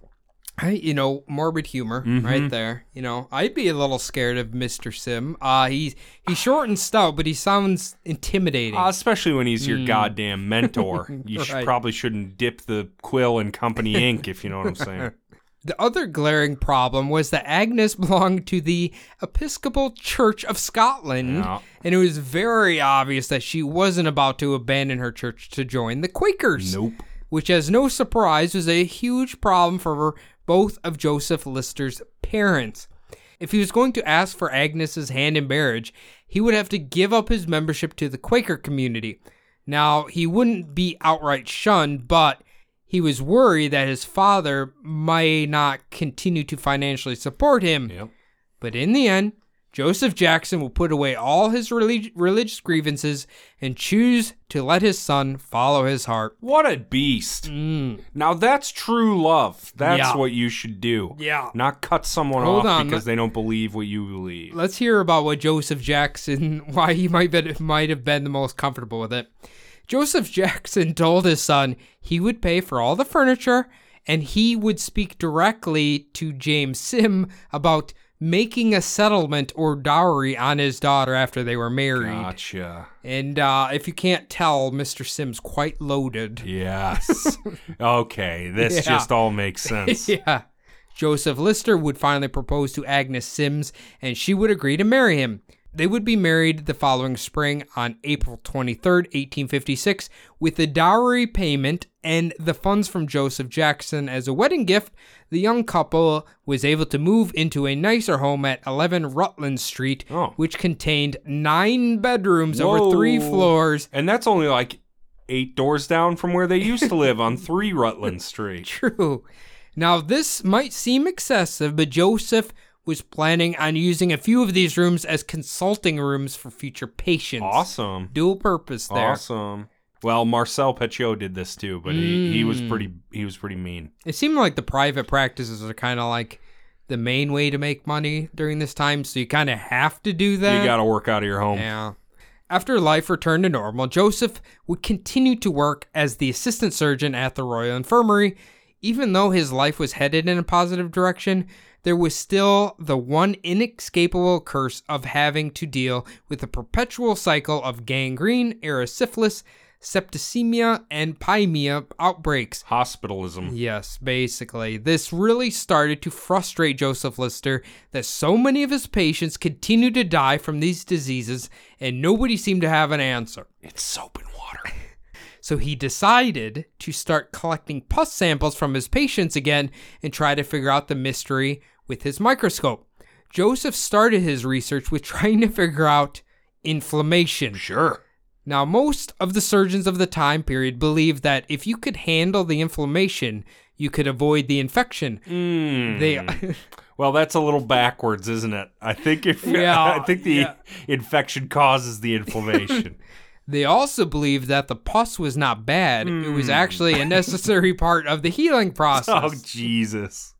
I, you know, morbid humor Mhm. right there. You know, I'd be a little scared of Mr. Sim. Uh he's he's short and stout, but he sounds intimidating. Uh, especially when he's your goddamn mentor. [laughs] You sh- Hmm. Probably shouldn't dip the quill in company [laughs] ink, if you know what I'm saying. [laughs] the other glaring problem was that Agnes belonged to the Episcopal Church of Scotland, Yeah. and it was very obvious that she wasn't about to abandon her church to join the Quakers. Nope. which, as no surprise, was a huge problem for both of Joseph Lister's parents. If he was going to ask for Agnes's hand in marriage, he would have to give up his membership to the Quaker community. Now, he wouldn't be outright shunned, but he was worried that his father might not continue to financially support him. Yep. But in the end, Joseph Jackson will put away all his relig- religious grievances and choose to let his son follow his heart. What a beast. Mm. Now that's true love. That's Yeah. what you should do. Yeah. Not cut someone Hold off on, because they don't believe what you believe. Let's hear about what Joseph Jackson, [laughs] why he might been, might have been the most comfortable with it. Joseph Jackson [laughs] told his son he would pay for all the furniture and he would speak directly to James Sim about making a settlement or dowry on his daughter after they were married. Gotcha. And uh, if you can't tell, Mr. Sim's quite loaded. Yes. [laughs] okay, this Yeah. just all makes sense. [laughs] yeah. Joseph Lister would finally propose to Agnes Sims, and she would agree to marry him. They would be married the following spring on April 23, 1856, with the dowry payment and the funds from Joseph Jackson as a wedding gift. The young couple was able to move into a nicer home at 11 Rutland Street, Oh. which contained nine bedrooms over three floors. And that's only like eight doors down from where they used to live on 3 [laughs] Rutland Street. True. Now, this might seem excessive, but Joseph was planning on using a few of these rooms as consulting rooms for future patients. Awesome. Dual purpose there. Awesome. Well, Marcel Petiot did this too, but he, he was Mm. pretty he was pretty mean. It seemed like the private practices are kind of like the main way to make money during this time, so you kind of have to do that. You got to work out of your home. Yeah. After life returned to normal, Joseph would continue to work as the assistant surgeon at the Royal Infirmary. Even though his life was headed in a positive direction, there was still the one inescapable curse of having to deal with the perpetual cycle of gangrene, erysipelas, septicemia, and pyemia outbreaks. Hospitalism. Yes, basically. This really started to frustrate Joseph Lister that so many of his patients continued to die from these diseases and nobody seemed to have an answer. It's soap and water. [laughs] [laughs] So he decided to start collecting pus samples from his patients again and try to figure out the mystery with his microscope. Joseph started his research with [laughs] trying to figure out inflammation. Sure. Now, most of the surgeons of the time period believed that if you could handle the inflammation, you could avoid the infection. Mm. They [laughs] Well, that's a little backwards, isn't it? I think if [laughs] Yeah, I think the yeah. infection causes the inflammation. they also believed that the pus was not bad. It was actually a necessary part of the healing process. oh Jesus.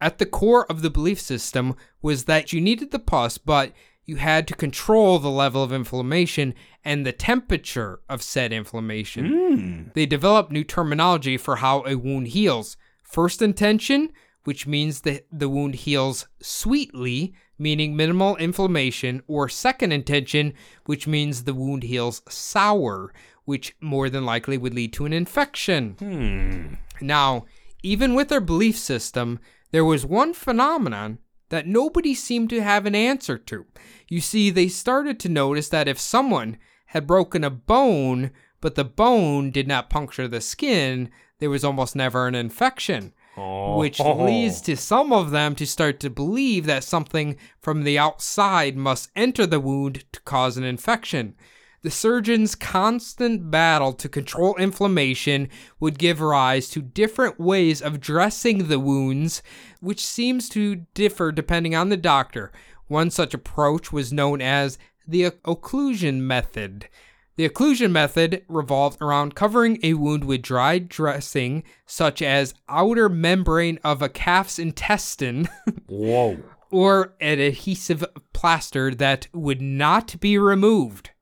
At the core of the belief system was that you needed the pus, but you had to control the level of inflammation and the temperature of said inflammation. Mm. They developed new terminology for how a wound heals. First intention, which means that the wound heals sweetly, meaning minimal inflammation, or second intention, which means the wound heals sour, which more than likely would lead to an infection. Hmm. Now, even with their belief system, there was one phenomenon that nobody seemed to have an answer to. You see, they started to notice that if someone had broken a bone, but the bone did not puncture the skin, there was almost never an infection. Oh. Which leads to some of them to start to believe that something from the outside must enter the wound to cause an infection. The surgeon's constant battle to control inflammation would give rise to different ways of dressing the wounds, which seems to differ depending on the doctor. One such approach was known as the occlusion method. The occlusion method revolved around covering a wound with dried dressing, such as outer membrane of a calf's intestine, [laughs] Whoa. or an adhesive plaster that would not be removed.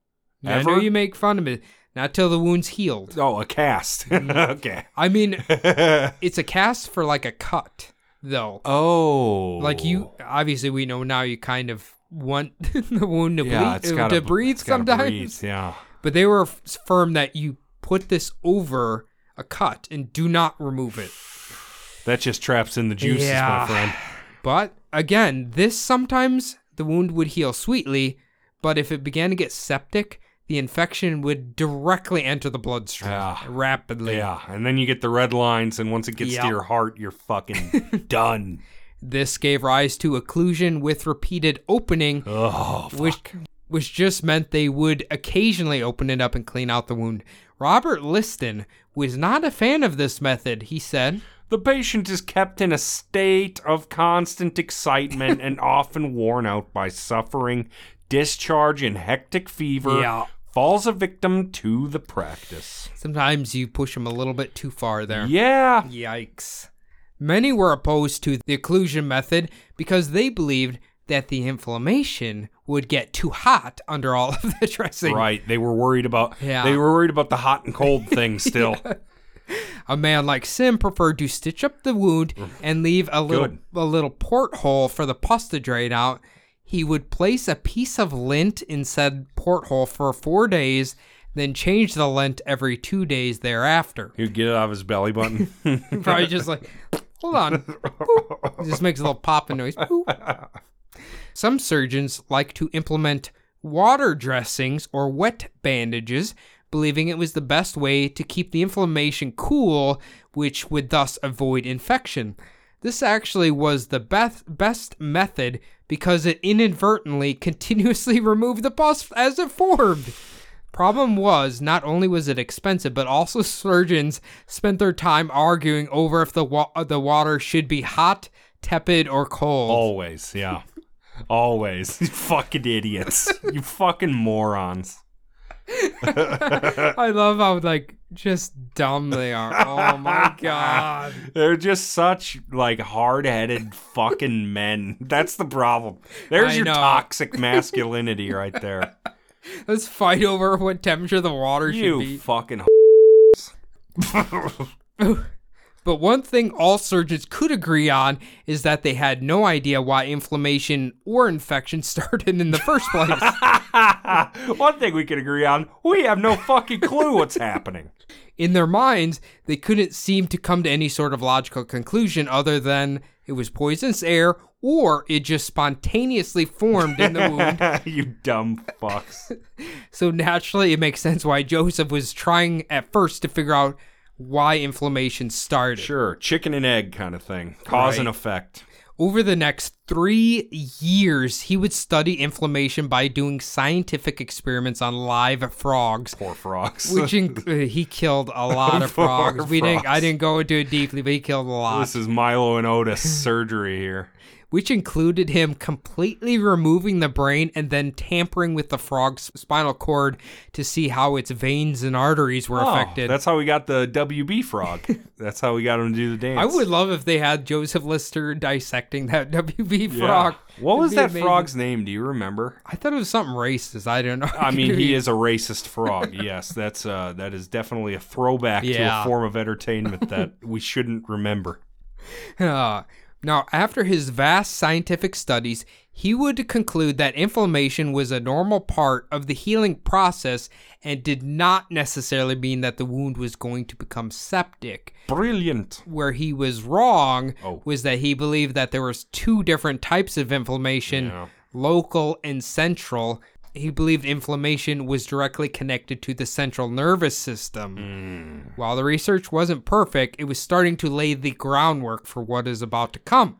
Now, I know you make fun of it, not till the wound's healed. Oh, a cast. [laughs] Okay. I mean, [laughs] it's a cast for like a cut, though. oh. Like you, obviously, we know now you kind of want [laughs] the wound to, Yeah, bleed, gotta, to breathe sometimes. breathe, Yeah. But they were firm that you put this over a cut and do not remove it. That just traps in the juices, Yeah. my friend. But again, this sometimes the wound would heal sweetly, but if it began to get septic, the infection would directly enter the bloodstream Yeah. rapidly. Yeah, and then you get the red lines, and once it gets Yep. to your heart, you're fucking [laughs] done. This gave rise to occlusion with repeated opening, Oh, which which just meant they would occasionally open it up and clean out the wound. Robert Liston was not a fan of this method, he said. The patient is kept in a state of constant excitement [laughs] and often worn out by suffering, discharge, and hectic fever. Yeah. Falls a victim to the practice. Sometimes you push them a little bit too far there. Yeah. Yikes. Many were opposed to the occlusion method because they believed that the inflammation would get too hot under all [laughs] of the dressing. Right. They were worried about. Yeah. They were worried about the hot and cold thing [laughs] still. A man like Sim preferred to stitch up the wound and leave a little Good. a little porthole for the pus to drain out. He would place a piece of lint in said porthole for four days, then change the lint every two days thereafter. He'd get it out of his belly button. [laughs] Probably just like, hold on. Boop. [laughs] It just makes a little popping noise. Boop. Some surgeons like to implement water dressings or wet bandages, believing it was the best way to keep the inflammation cool, which would thus avoid infection. This actually was the best best method because it inadvertently continuously [laughs] removed the pus as it formed. Problem was, not only was it expensive, but also [laughs] surgeons spent their time arguing over if the wa- the water should be hot, tepid, or cold. Always, yeah. Always. [laughs] You fucking idiots. you fucking morons. [laughs] I love how like just dumb they are. Oh my [laughs] god. They're just such like hard-headed fucking men. [laughs] That's the problem. There's I your know. toxic masculinity right there. Let's fight over what temperature the water should be. You fucking But one thing all surgeons could agree on is that they had no idea why inflammation or infection [laughs] started in the first place. [laughs] One thing we can agree on, we have no fucking clue what's [laughs] happening. in their minds, they couldn't seem to come to any sort of logical conclusion other than it was poisonous air or it just spontaneously formed in the wound. you dumb fucks. So naturally, it makes sense why Joseph was trying at first to figure out why inflammation started. Sure, chicken and egg kind of thing. Cause and effect. Over the next three years, he would study inflammation by doing scientific experiments on live frogs. Poor frogs. Which inc- [laughs] uh, he killed a lot of frogs. We didn't. I didn't go into it deeply, but he killed a lot. this is Milo and Otis surgery here. Which included him completely removing the brain and then tampering with the frog's spinal cord to see how its veins and arteries were Oh, affected. that's how we got the WB frog. [laughs] that's how we got him to do the dance. I would love if they had Joseph Lister dissecting that [laughs] WB Yeah. frog. What It'd was that amazing. frog's name? Do you remember? I thought it was something racist. I don't know. I mean, [laughs] he is a racist frog. Yes, that's uh, that is definitely a throwback to a form of entertainment that we shouldn't remember. Uh, now, after his vast scientific studies, he would conclude that inflammation was a normal part of the healing process and did not necessarily mean that the wound was going to become septic. Brilliant. Where he was wrong Oh. was that he believed that there was two different types of inflammation, Yeah. local and central. He believed inflammation was directly connected to the central nervous system. Hmm. While the research wasn't perfect, it was starting to lay the groundwork for what is about to come.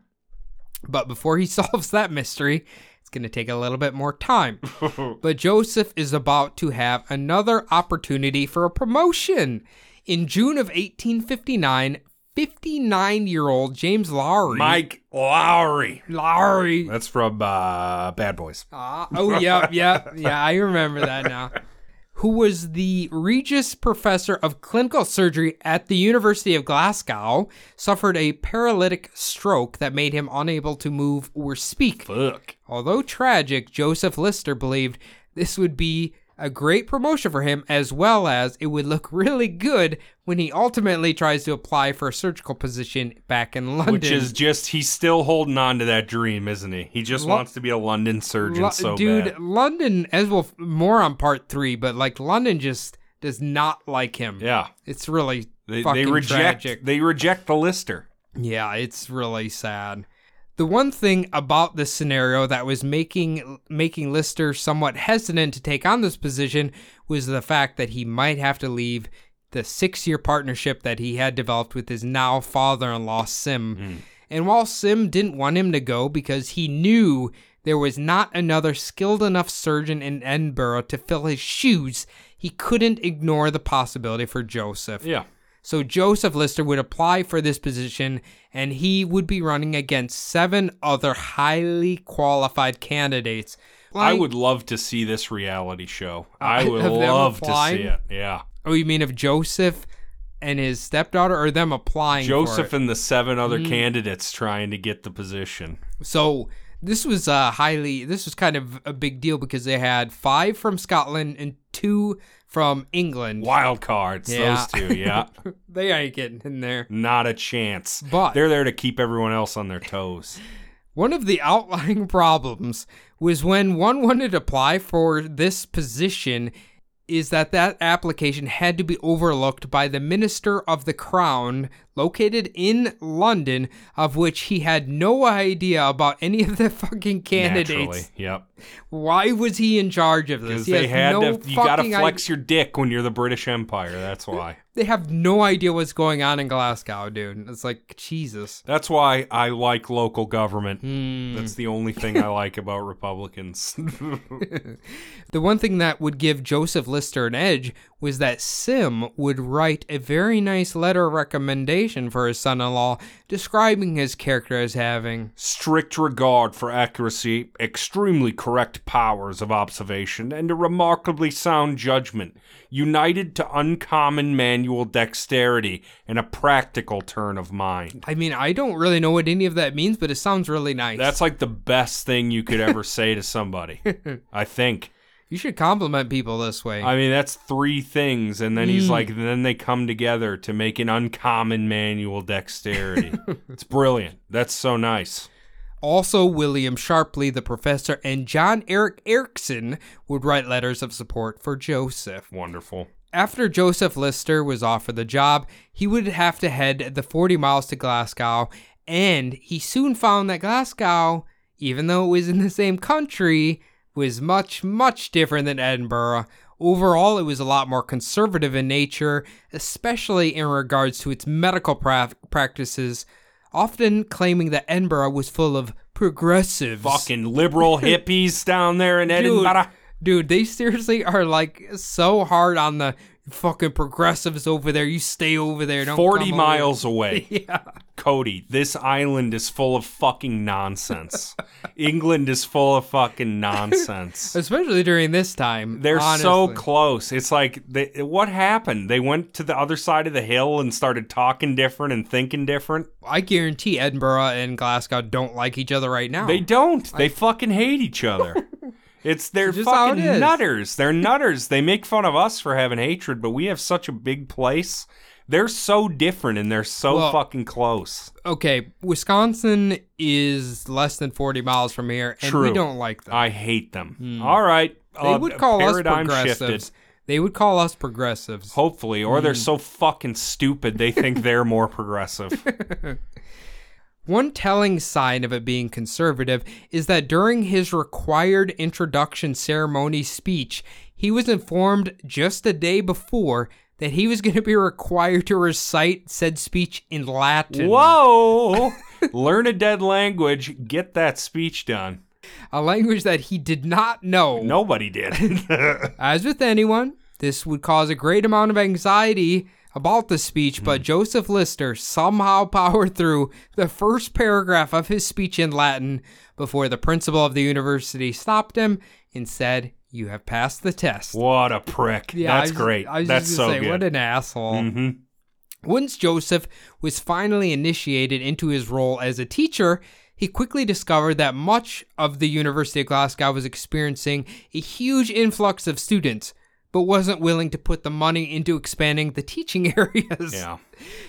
But before he [laughs] solves that mystery, it's going to take a little bit more time. [laughs] but Joseph is about to have another opportunity for a promotion. In June of 1859, 59 year old James Lowry. Mike Lowry. Lowry. That's from uh, Bad Boys. Ah, oh, yeah, yeah, yeah, I remember that now. Who was the Regius Professor of Clinical Surgery at the University of Glasgow, suffered a paralytic stroke that made him unable to move or speak. Fuck. Although tragic, Joseph Lister believed this would be a great promotion for him, as well as it would look [laughs] really good when he ultimately tries to apply for a surgical position back in London. Which is just he's still holding on to that dream, isn't he? He just Lo- wants to be a London surgeon Lo- so dude, bad. London, as well, more on part three, but like London just does not like him. Yeah. It's really They, fucking they reject tragic. they reject the lister. Yeah, it's really sad. The one thing about this scenario that was making making Lister somewhat hesitant to take on this position was the fact that he might have to leave the six-year partnership that he had developed with his now father-in-law Sim. Mm. And while Sim didn't want him to go because he knew there was not another skilled enough surgeon in Edinburgh to fill his shoes, he couldn't ignore the possibility for Joseph. Yeah. So Joseph Lister would apply for this position and he would be running against seven other highly qualified candidates. I would love to see this reality show. I would love to see it. Yeah. Oh, you mean of Joseph and his stepdaughter or them applying for Joseph and the seven other Mm. candidates trying to get the position. So this was uh, highly this was kind of a big deal because they had five from Scotland and two from England. Wild cards, Yeah. those two, yeah. [laughs] They ain't getting in there. Not a chance. But They're there to keep everyone else on their toes. One of the outlying [laughs] problems was when one wanted to apply for this position is that that application had to be overlooked by the minister of the crown located in London, of which he had no idea about any of the fucking candidates. Naturally. Yep. Why was he in charge of this? Because He they had no to, you gotta fucking flex your dick when you're the British Empire. That's why. [laughs] They have no idea what's going on in Glasgow, dude. It's like Jesus. That's why I like local government. Hmm. That's the only thing I like [laughs] about Republicans. [laughs] The one thing that would give Joseph Lister an edge was that Sim would write a very nice letter of recommendation for his son in law, describing his character as having Strict regard for accuracy, extremely correct powers of observation, and a remarkably sound judgment, united to uncommon manual dexterity and a practical turn of mind. I mean, I don't really know what any of that means, but it sounds really nice. That's like the best thing you could ever say to somebody. [laughs] I think. You should compliment people this way. I mean, that's three things, and then Hmm. he's like, then they come together to make an uncommon manual dexterity. [laughs] it's brilliant. That's so nice. Also, William Sharpey, the professor, and John Eric Erichsen would write letters of support for Joseph. Wonderful. After Joseph Lister was offered the job, he would have to head the 40 miles to Glasgow, and he soon found that Glasgow, even though it was in the same country, was much, much different than Edinburgh. Overall, it was a lot more conservative in nature, especially in regards to its medical pra- practices, often claiming that Edinburgh was full of progressives. Fucking liberal [laughs] hippies down there in Dude, Edinburgh. dude, they seriously are like so hard on the fucking progressives over there. You stay over there. Don't 40 come over- miles away. [laughs] Yeah. Cody, this island is full of fucking nonsense. [laughs] England is full of fucking nonsense. [laughs] Especially during this time. They're so close. It's like, they, what happened? They went to the other side of the hill and started talking different and thinking different. I guarantee Edinburgh and Glasgow don't like each other right now. They don't. They fucking hate each other. It's they're how fucking it nutters. They're [laughs] nutters. They make fun of us for having hatred, but we have such a big place. They're so different and they're so Well- fucking close. okay, Wisconsin is less than 40 miles from here, and we don't like them. I hate them. All right. Hmm. they uh, would call us progressives. shifted. They would call us progressives. Hopefully, or Hmm. they're so fucking stupid they think they're more [laughs] progressive. [laughs] One telling sign of it being conservative is that during his required introduction ceremony speech, he was informed just a day before that he was [laughs] going to be required to recite said speech in Latin. Whoa! [laughs] Learn a dead language. Get that speech done. A language that he did not know. Nobody did. [laughs] As with anyone, this would cause a great amount of anxiety about the speech, but Joseph Lister somehow [laughs] powered through the first paragraph of his speech in Latin before the principal of the university stopped him and said, You have passed the test. what a prick. Yeah, I That's was- great. I was That's just so say, good. What an asshole. hmm Once Joseph was finally initiated into his role as a teacher, he quickly discovered that much of the University of Glasgow was experiencing a huge influx of students, but wasn't willing to put the money into expanding the teaching [laughs] areas. Yeah.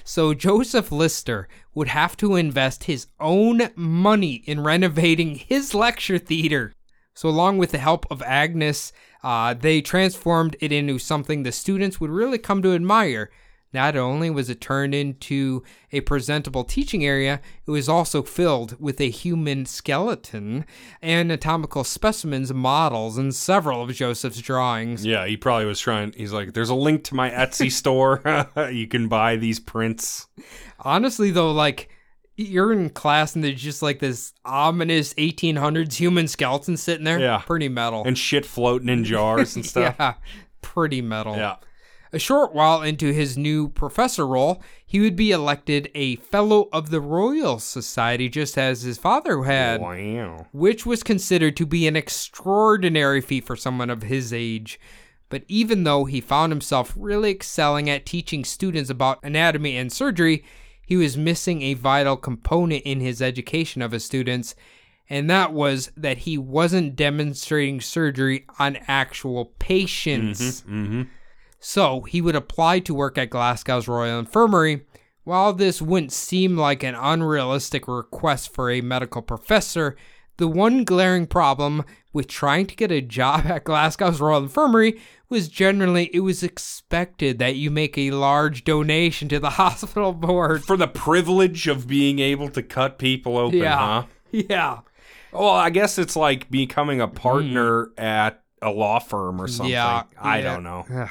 So Joseph Lister would have to invest his own money in renovating his lecture theater. So, along with the help of Agnes, uh, they transformed it into something the students would really come to admire. Not only was it turned into a presentable teaching area, it was also filled with a human skeleton, anatomical specimens, models, and several of Joseph's drawings. Yeah, he probably was trying. He's like, there's a link to my Etsy [laughs] store. [laughs] you can buy these prints. Honestly, though, like you're in class and there's just like this ominous 1800s human skeleton sitting there. Yeah. pretty metal. And shit floating in jars and [laughs] stuff. Yeah, pretty metal. yeah. A short while into his new professor role, he would be elected a Fellow of the Royal Society, just as his father had, Wow. which was considered to be an extraordinary feat for someone of his age. But even though he found himself really excelling at teaching students about anatomy and surgery, he was missing a vital component in his education of his students, and that was that he wasn't demonstrating surgery on actual patients. Mm-hmm. So he would apply to work at Glasgow's Royal Infirmary. While this wouldn't seem like an unrealistic request for a medical professor, the one glaring problem with trying to get a job at Glasgow's Royal Infirmary was generally it was expected that you make a large donation to the [laughs] hospital board. For the privilege of being able to cut people open, Yeah. huh? Yeah. Well, I guess it's like becoming a partner at a law firm or something. Mm. Yeah. I yeah. don't know. Ugh.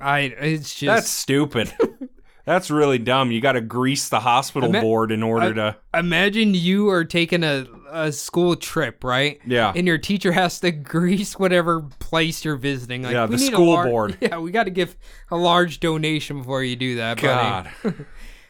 I it's just That's stupid. [laughs] That's really dumb. You got to grease the hospital Ima- board in order I- to. imagine you are taking a, a school trip, right? Yeah. And your teacher has to grease whatever place you're visiting. Like, Yeah, we the need a school lar- board. [laughs] Yeah, we got to give a large donation before you do that, buddy. God. [laughs]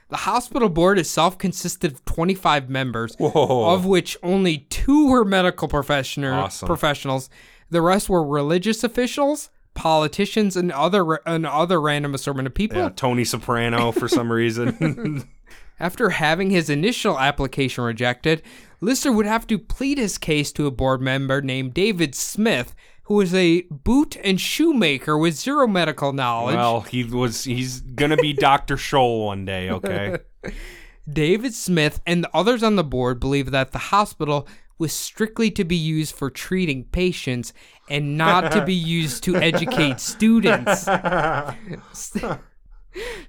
The hospital board itself consisted of 25 members, Whoa. of which only two were medical professional, Awesome. professionals. The rest were religious officials, politicians, and other and other random assortment of people. Yeah, Tony Soprano for some reason. [laughs] [laughs] After having his initial application rejected, Lister would have to plead his case to a board member named David Smith, who was a boot and shoemaker with zero medical knowledge. well, he was. He's gonna be Doctor Scholl one day. Okay. [laughs] David Smith and the others on the board believe that the hospital was strictly to be used for treating patients and not to be [laughs] used to educate students. [laughs]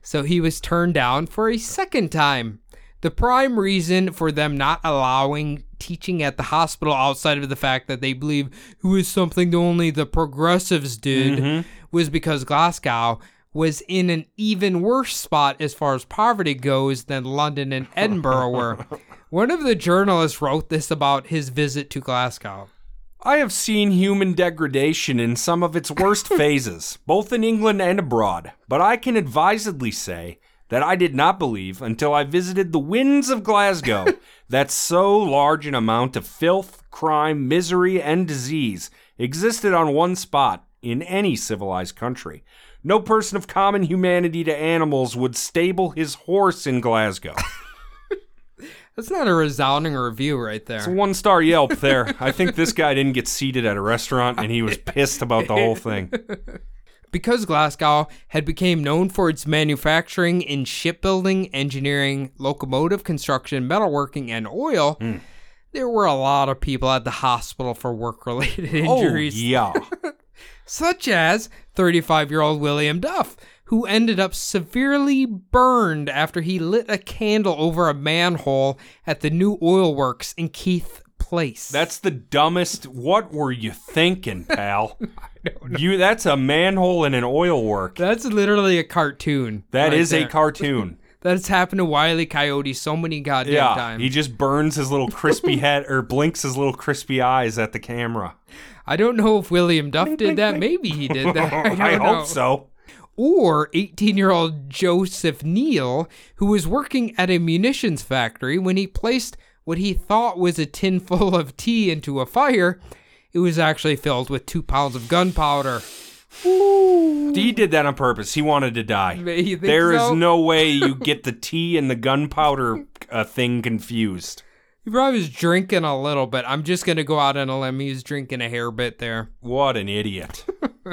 so he was turned down for a second time. The prime reason for them not allowing teaching at the hospital outside of the fact that they believe it was something only the progressives did mm-hmm. was because Glasgow was in an even worse spot as far as poverty goes than London and [laughs] Edinburgh were. One of the journalists wrote this about his visit to Glasgow. I have seen human degradation in some of its worst [laughs] phases, both in England and abroad, but I can advisedly say that I did not believe until I visited the wynds of Glasgow [laughs] that so large an amount of filth, crime, misery, and disease existed on one spot in any civilized country. No person of common humanity to animals would stable his horse in Glasgow. [laughs] That's not a resounding review right there. It's a one star Yelp there. I think this guy didn't get seated at a restaurant and he was [laughs] pissed about the whole thing. [laughs] Because Glasgow had become known for its manufacturing in shipbuilding, engineering, locomotive construction, metalworking, and oil, Hmm. there were a lot of people at the hospital for work-related injuries, Oh, yeah. Such as 35-year-old William Duff, who ended up severely burned after he lit a candle over a manhole at the new oil works in Keith Place. That's the dumbest. What were you thinking, pal? [laughs] You that's a manhole in an oil work. That's literally a cartoon. That right is there. a cartoon. [laughs] That's happened to Wiley Coyote so many goddamn Yeah, times. he just burns his little crispy [laughs] head or blinks his little crispy eyes at the camera. I don't know if William Duff did that. [laughs] Maybe he did that. I, I hope so. Or 18 year old Joseph Neal, who was working at a munitions factory when he placed what he thought was a tin [laughs] full of tea into a fire. It was actually filled with two pounds of gunpowder. He did that on purpose. He wanted to die. You think There is no way you [laughs] get the tea and the gunpowder uh, thing confused. He probably was drinking a little bit. I'm just going to go out on a limb. He was drinking a hair bit there. What an idiot. [laughs]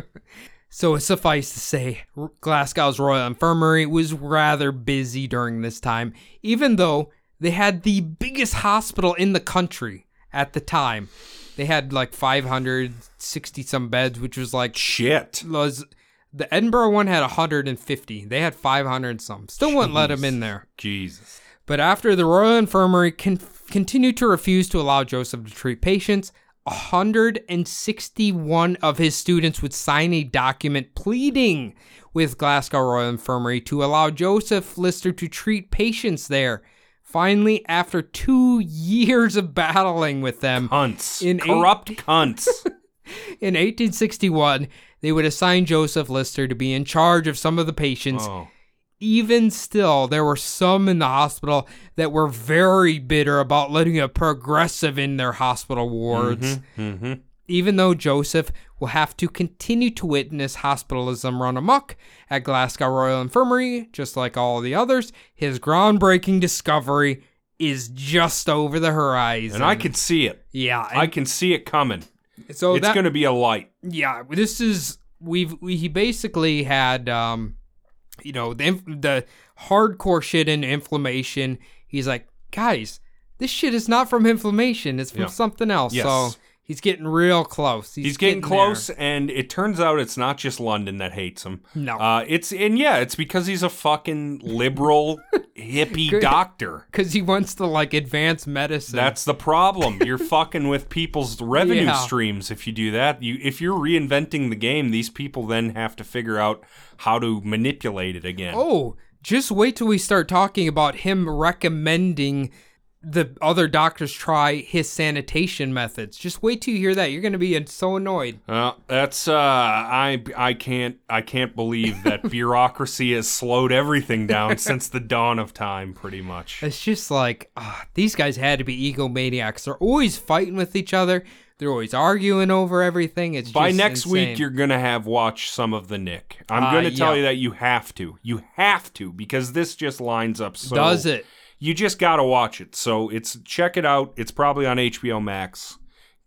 So suffice to say, Glasgow's Royal Infirmary was rather busy during this time, even though they had the biggest hospital in the country at the time. They had like 560 some beds, which was like Shit. was the Edinburgh one had 150. They had 500 some. Still wouldn't let him in there. Jesus. But after the Royal Infirmary con- continued to refuse to allow Joseph to treat patients, 161 of his students would sign a document pleading with Glasgow Royal Infirmary to allow Joseph Lister to treat patients there. Finally, after two years of battling with them, Cunts. In eight- Corrupt cunts. [laughs] in 1861, they would assign Joseph Lister to be in charge of some of the patients oh. Even still, there were some in the hospital that were very bitter about letting a progressive in their hospital wards. Mm-hmm. Even though Joseph will have to continue to witness hospitalism run amok at Glasgow Royal Infirmary, just like all the others, his groundbreaking discovery is just over the horizon. And I can see it. yeah, I can see it coming. so it's going to be a light. yeah this is we've we, he basically had um you know the the hardcore shit in inflammation he's like guys this shit is not from inflammation it's from Yeah. something else Yes. so He's getting real close. He's, He's getting, there. close, and it turns out it's not just London that hates him. No. Uh, it's and yeah, it's because he's a fucking liberal [laughs] hippie doctor. Because he wants to like advance medicine. That's the problem. You're [laughs] fucking with people's revenue Yeah. streams if you do that. You if you're reinventing the game, these people then have to figure out how to manipulate it again. Oh, just wait till we start talking about him recommending the other doctors try his sanitation methods. Just wait till you hear that. You're going to be so annoyed. Well, that's uh I I can't I can't believe that [laughs] bureaucracy has slowed everything down [laughs] since the dawn of time pretty much. It's just like, ah, these guys had to be egomaniacs. They're always fighting with each other. They're always arguing over everything. It's By next week you're going to have watched some of the Knick. I'm Uh, going to tell yeah. you that you have to. You have to because this just lines up so does it. You just got to watch it. So it's check it out. It's probably on HBO Max.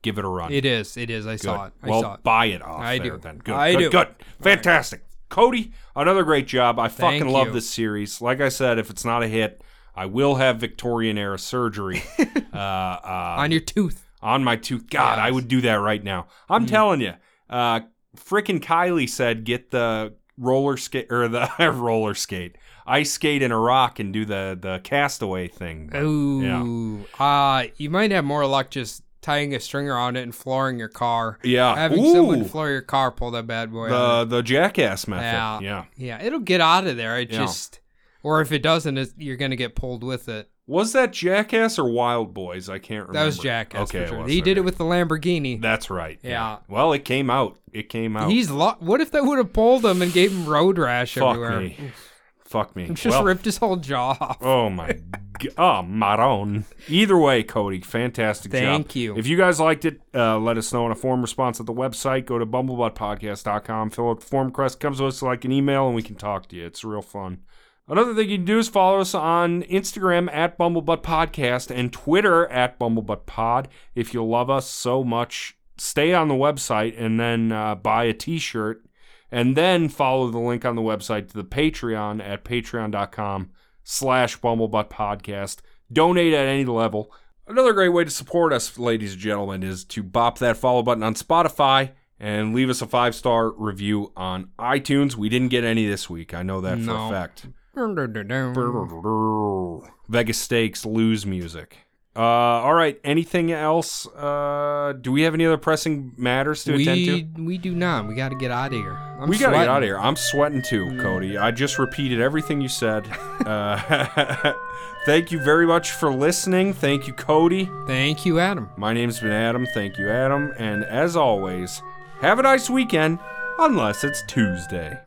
Give it a run. It is. It is. I Good. saw it. I well, saw it. buy it off I there do. then. Good. I good, do. Good. Fantastic. Cody, another great job. I fucking Thank love you. this series. Like I said, if it's not a hit, I will have Victorian era surgery [laughs] uh, uh, On your tooth. on my tooth. God, I would do that right now. I'm Mm-hmm. telling you. Uh, frickin' Kylie said get the roller skate or the [laughs] roller skate, ice skate in a rock and do the the castaway thing. Ooh. Uh, you might have more luck just tying a string around it and flooring your car. Yeah. Having Ooh. someone floor your car, pull that bad boy out. the the jackass method. Yeah. yeah. Yeah, it'll get out of there. It Yeah. just, or if it doesn't, it's, you're gonna get pulled with it. Was that Jackass or Wildboyz? I can't remember. That was Jackass. Okay, sure. was, he did it with the Lamborghini. That's right. Yeah. Well, it came out. It came out. He's lo- what if that would have pulled him and gave him road rash Fuck everywhere? me. Fuck me. Just well, ripped his whole jaw off. Oh my g- oh Maron. Either way, Cody, fantastic job. Thank you. If you guys liked it, uh, let us know in a form response at the website. Go to bumblebuttpodcast.com, fill out the form request, comes to us like an email, and we can talk to you. It's real fun. Another thing you can do is follow us on Instagram at BumblebuttPodcast and Twitter at BumblebuttPod. If you love us so much, stay on the website and then uh, buy a t-shirt and then follow the link on the website to the Patreon at patreon.com slash bumblebutt podcast. Donate at any level. Another great way to support us, ladies and gentlemen, is to bop that follow button on Spotify and leave us a five star review on iTunes. We didn't get any this week. I know that for No. a fact. Vegas Stakes lose music. Uh, all right. Anything else? Uh, do we have any other pressing matters to attend to? We we do not. We got to get out of here. I'm we gotta get sweating. out of here. I'm sweating too, Cody. I just repeated everything you said. [laughs] Uh, [laughs] thank you very much for listening. Thank you, Cody. Thank you, Adam. My name's been Adam. Thank you, Adam. And as always, have a nice weekend, unless it's Tuesday.